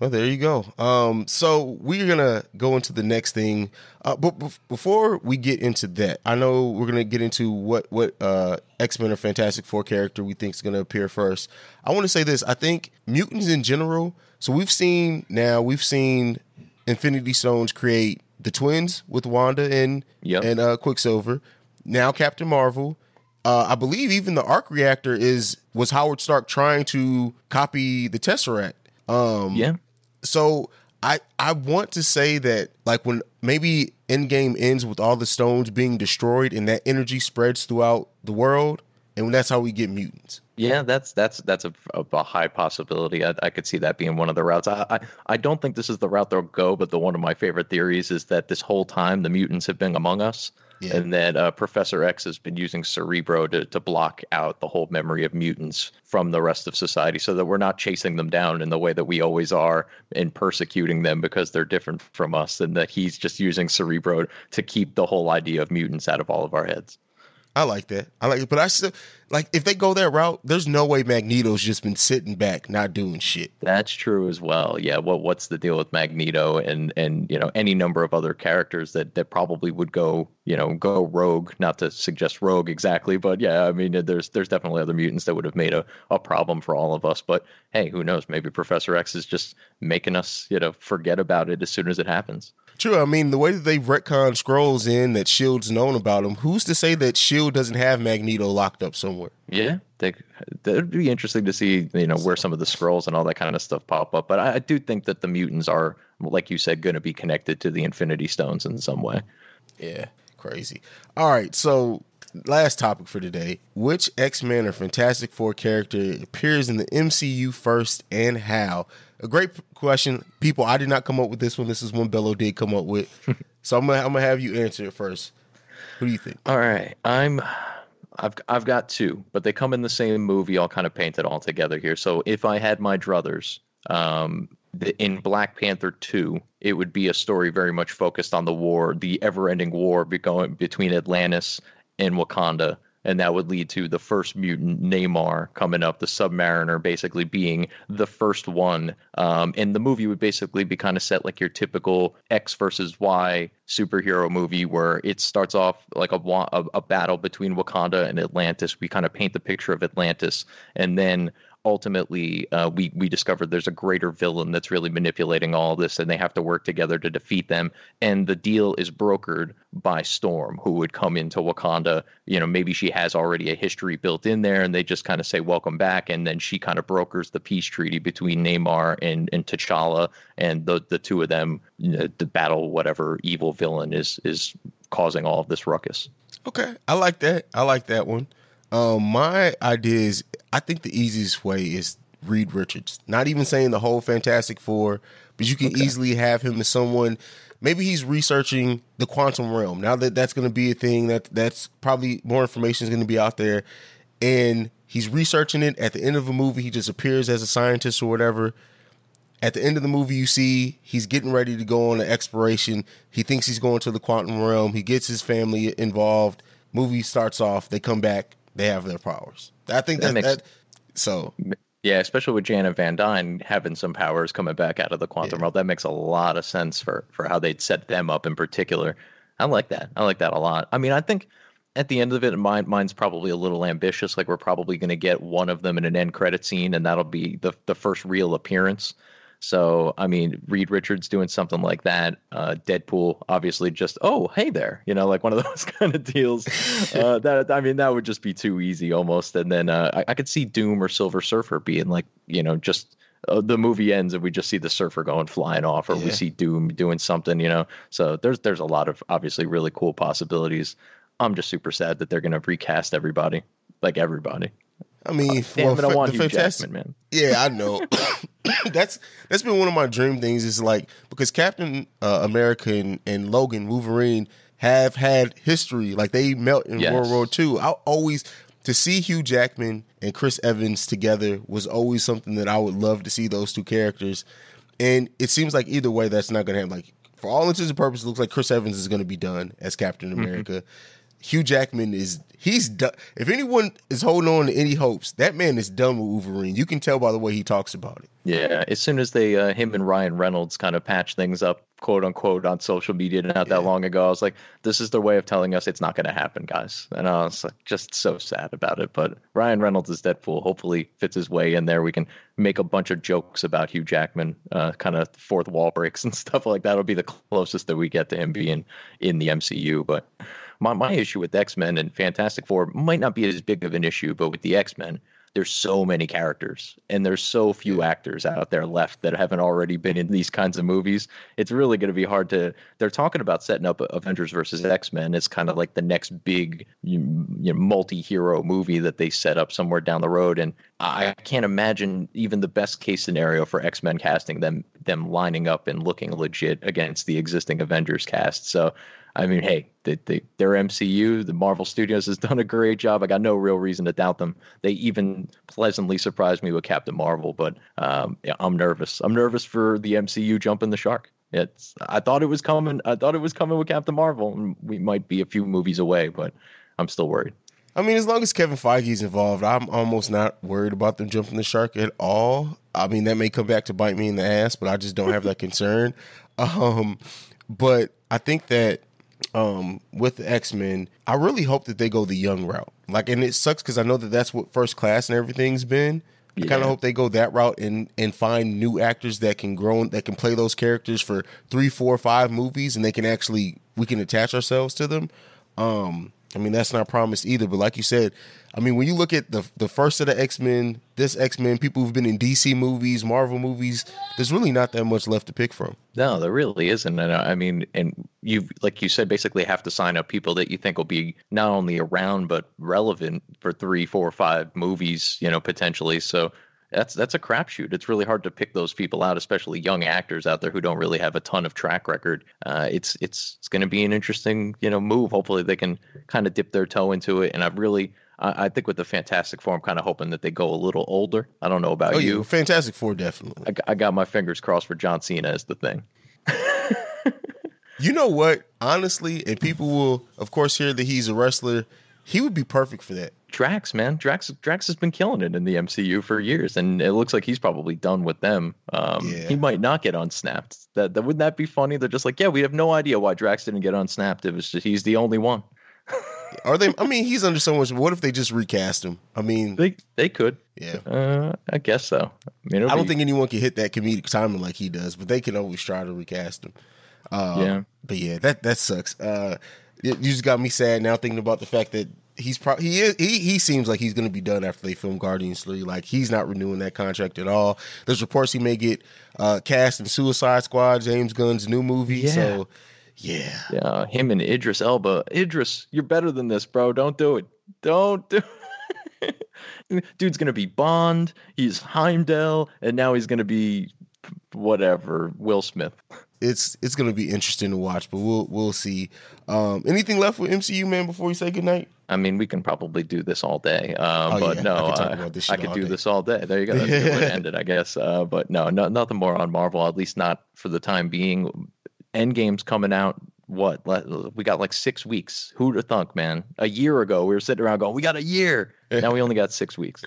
Well, there you go. Um, so we're gonna go into the next thing, uh, but bef- before we get into that, I know we're gonna get into what what uh, X Men or Fantastic Four character we think is gonna appear first. I want to say this: I think mutants in general. So we've seen now we've seen Infinity Stones create the twins with Wanda and and uh, Quicksilver. Now Captain Marvel. Uh, I believe even the arc reactor is was Howard Stark trying to copy the Tesseract. Um, yeah. So I I want to say that like when maybe Endgame ends with all the stones being destroyed and that energy spreads throughout the world, and that's how we get mutants. Yeah, that's that's that's a, a, high possibility. I, I could see that being one of the routes. I, I I don't think this is the route they'll go, but the one of my favorite theories is that this whole time the mutants have been among us, Yeah. and then uh, Professor X has been using Cerebro to to block out the whole memory of mutants from the rest of society, so that we're not chasing them down in the way that we always are and persecuting them because they're different from us, and that he's just using Cerebro to keep the whole idea of mutants out of all of our heads. I like that. I like it, but I still like if they go that route. There's no way Magneto's just been sitting back, not doing shit. That's true as well. Yeah. What What's the deal with Magneto and and you know any number of other characters that that probably would go you know go rogue? Not to suggest rogue exactly, but yeah. I mean, there's there's definitely other mutants that would have made a a problem for all of us. But hey, who knows? Maybe Professor X is just making us you know forget about it as soon as it happens. True. I mean, the way that they retcon Skrulls in that Shield's known about him. Who's to say that Shield doesn't have Magneto locked up somewhere? Yeah, they, that'd be interesting to see, you know, where some of the Skrulls and all that kind of stuff pop up. But I, I do think that the mutants are, like you said, going to be connected to the Infinity Stones in some way. Yeah, crazy. All right, so last topic for today: Which X Men or Fantastic Four character appears in the MCU first, and how? A great question, people. I did not come up with this one. This is one Bello did come up with. so I'm gonna I'm gonna have you answer it first. Who do you think? All right, I'm. I've I've got two, but they come in the same movie. I'll kind of paint it all together here. So if I had my druthers, um, the, in Black Panther two, it would be a story very much focused on the war, the ever-ending war be going between Atlantis and Wakanda, and that would lead to the first mutant Namor coming up, the Submariner basically being the first one. Um, and the movie would basically be kind of set like your typical X versus Y superhero movie, where it starts off like a, a, a battle between Wakanda and Atlantis. We kind of paint the picture of Atlantis, and then ultimately uh, we we discovered there's a greater villain that's really manipulating all this and they have to work together to defeat them. And the deal is brokered by storm who would come into wakanda. You know maybe she has already a history built in there and they just kind of say welcome back. And then she kind of brokers the peace treaty between Namor and and T'Challa. And the the two of them you know, the battle whatever evil villain is is causing all of this ruckus. Okay, I like that. I like that one. Um, my idea is I think the easiest way is Reed Richards. Not even saying the whole Fantastic Four, but you can okay. easily have him as someone. Maybe he's researching the quantum realm. Now that that's going to be a thing, that that's probably more information is going to be out there, and he's researching it. At the end of a movie, he just appears as a scientist or whatever. At the end of the movie, you see he's getting ready to go on an exploration. He thinks he's going to the quantum realm. He gets his family involved. Movie starts off. They come back. They have their powers. I think that, that, makes, that so yeah, especially with Janet Van Dyne having some powers coming back out of the quantum yeah. realm, that makes a lot of sense for for how they'd set them up in particular. I like that. I like that a lot. I mean, I think at the end of it, mine mine's probably a little ambitious. Like we're probably going to get one of them in an end credit scene, and that'll be the the first real appearance. So, I mean, Reed Richards doing something like that. Uh, Deadpool, obviously, just oh, hey there, you know, like one of those kind of deals. Uh, that I mean, that would just be too easy almost. And then uh, I, I, could see Doom or Silver Surfer being like, you know, just uh, the movie ends and we just see the surfer going flying off, or yeah. we see Doom doing something, you know. So there's there's a lot of obviously really cool possibilities. I'm just super sad that they're going to recast everybody, like everybody. I mean, well, I want the fantastic, Jackman, man. Yeah, I know. that's that's been one of my dream things. Is like because Captain uh, America and, and, Logan Wolverine have had history. Like they met in yes. World War II. I always to see Hugh Jackman and Chris Evans together was always something that I would love to see those two characters. And it seems like either way, that's not going to happen. Like for all intents and purposes, it looks like Chris Evans is going to be done as Captain mm-hmm. America. Mm-hmm. Hugh Jackman is he's done. If anyone is holding on to any hopes, that man is done with Wolverine. You can tell by the way he talks about it. Yeah, as soon as they uh, him and Ryan Reynolds kind of patch things up, quote unquote, on social media not yeah. that long ago, I was like, this is their way of telling us it's not going to happen, guys. And I was like, just so sad about it. But Ryan Reynolds is Deadpool. Hopefully, fits his way in there. We can make a bunch of jokes about Hugh Jackman, uh, kind of fourth wall breaks and stuff like that. Will be the closest that we get to him being in the MCU, but my, my issue with X Men and Fantastic Four might not be as big of an issue, but with the X Men, there's so many characters and there's so few actors out there left that haven't already been in these kinds of movies. It's really going to be hard to. They're talking about setting up Avengers versus X Men. It's kind of like the next big you know, multi-hero movie that they set up somewhere down the road, and I can't imagine even the best case scenario for X Men casting them them lining up and looking legit against the existing Avengers cast. So I mean, hey, they, they, their MCU, the Marvel Studios has done a great job. I got no real reason to doubt them. They even pleasantly surprised me with Captain Marvel, but um, yeah, I'm nervous. I'm nervous for the MCU jumping the shark. It's I thought it was coming. I thought it was coming with Captain Marvel, and we might be a few movies away, but I'm still worried. I mean, as long as Kevin Feige's involved, I'm almost not worried about them jumping the shark at all. I mean, that may come back to bite me in the ass, but I just don't have that concern. Um, but I think that um, with the X Men, I really hope that they go the young route. Like, and it sucks because I know that that's what First Class and everything's been. I kind of hope they go that route and and find new actors that can grow that can play those characters for three, four, five movies, and they can actually we can attach ourselves to them. Um, I mean that's not promised either, but like you said, I mean when you look at the the first of the X Men, this X Men, people who've been in DC movies, Marvel movies, there's really not that much left to pick from. No, there really isn't. And I mean, and you, like you said, basically have to sign up people that you think will be not only around but relevant for three, four, five movies, you know, potentially. So that's that's a crapshoot. It's really hard to pick those people out, especially young actors out there who don't really have a ton of track record. Uh, it's it's it's going to be an interesting, you know, move. Hopefully, they can kind of dip their toe into it. And I've really. I I think with the Fantastic Four, I'm kind of hoping that they go a little older. I don't know about Oh, you. yeah, Fantastic Four definitely. I got my fingers crossed for John Cena as the thing. You know what? Honestly, and people will, of course, hear that he's a wrestler. He would be perfect for that. Drax, man, Drax, Drax has been killing it in the MCU for years, and it looks like he's probably done with them. Um, He might not get unsnapped. That, that wouldn't that be funny? They're just like, yeah, we have no idea why Drax didn't get unsnapped. It was just he's the only one. Are they? I mean, he's under so much. What if they just recast him? I mean, they they could. Yeah, uh, I guess so. I mean, I don't be- think anyone can hit that comedic timing like he does, but they can always try to recast him. Um, Yeah. but yeah, that that sucks. Uh, you just got me sad now thinking about the fact that he's probably he is he he seems like he's going to be done after they film Guardians three. Like he's not renewing that contract at all. There's reports he may get uh, cast in Suicide Squad, James Gunn's new movie. Yeah. So yeah, Yeah, him and Idris Elba. Idris, you're better than this, bro. Don't do it. Don't do. Dude's gonna be Bond. He's Heimdall, and now he's gonna be whatever Will Smith. it's it's going to be interesting to watch, but we'll we'll see. Um, anything left with MCU man before we say goodnight? I mean, we can probably do this all day. Um, Oh, but yeah, no, I could talk uh, about this I could do day. this all day. There you go. That's a good way to end it, I guess. Uh, but no, no, nothing more on Marvel. At least not for the time being. Endgame's coming out. What? We got like six weeks. Who'd have thunk, man? A year ago, we were sitting around going, "We got a year." now we only got six weeks.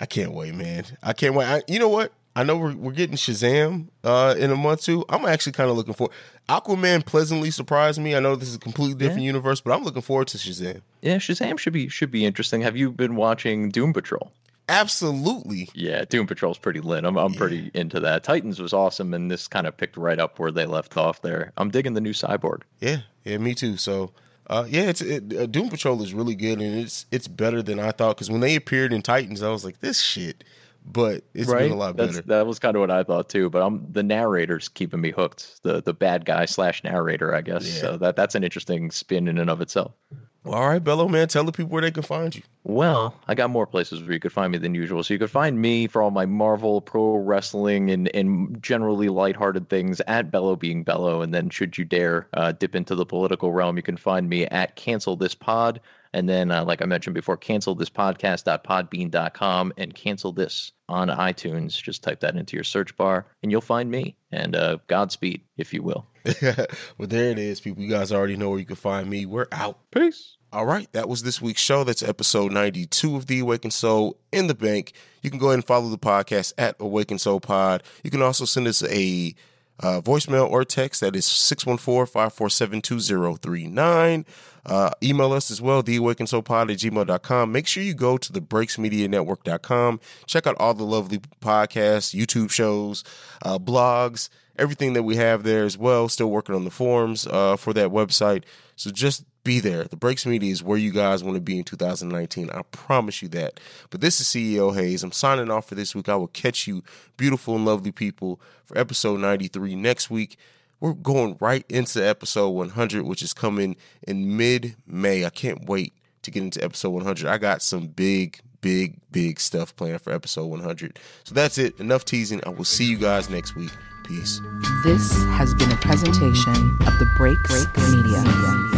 I can't wait, man. I can't wait. I, you know what? I know we're, we're getting Shazam uh, in a month too. I'm actually kind of looking for Aquaman. Pleasantly surprised me. I know this is a completely different universe, but I'm looking forward to Shazam. Yeah, Shazam should be should be interesting. Have you been watching Doom Patrol? Absolutely. Yeah, Doom Patrol's pretty lit. I'm I'm pretty into that. Titans was awesome, and this kind of picked right up where they left off there. I'm digging the new Cyborg. Yeah, yeah, me too. So, uh, yeah, it's it, uh, Doom Patrol is really good, and it's it's better than I thought. Because when they appeared in Titans, I was like, this shit. But it's been a lot That's- better. That was kind of what I thought too. But I'm the narrator's keeping me hooked. The the bad guy slash narrator, I guess. Yeah. So that that's an interesting spin in and of itself. Well, all right, Bello man, tell the people where they can find you. Well, I got more places where you could find me than usual. So you could find me for all my Marvel, pro wrestling, and, and generally lighthearted things at Bello being Bello. And then, should you dare uh, dip into the political realm, you can find me at Cancel This Pod. And then, uh, like I mentioned before, cancel this podcast.podbean.com and cancel this on iTunes. Just type that into your search bar and you'll find me. And uh, Godspeed, if you will. well, there it is, people. You guys already know where you can find me. We're out. Peace. All right, that was this week's show. That's episode 92 of The Awakened Soul in the bank. You can go ahead and follow the podcast at Awakened Soul Pod. You can also send us a uh, voicemail or text that is 614-547-2039. Uh, email us as well, theawakenedsoulpod at gmail.com. Make sure you go to the breaksmedianetwork.com. Check out all the lovely podcasts, YouTube shows, uh, blogs, everything that we have there as well. Still working on the forums uh, for that website. So just be there. The Breaks Media is where you guys want to be in 2019. I promise you that. But this is CEO Haize. I'm signing off for this week. I will catch you, beautiful and lovely people, for episode 93 next week. We're going right into episode 100, which is coming in mid May. I can't wait to get into episode 100. I got some big, big, big stuff planned for episode 100. So that's it. Enough teasing. I will see you guys next week. Peace. This has been a presentation of the break Breaks, Media.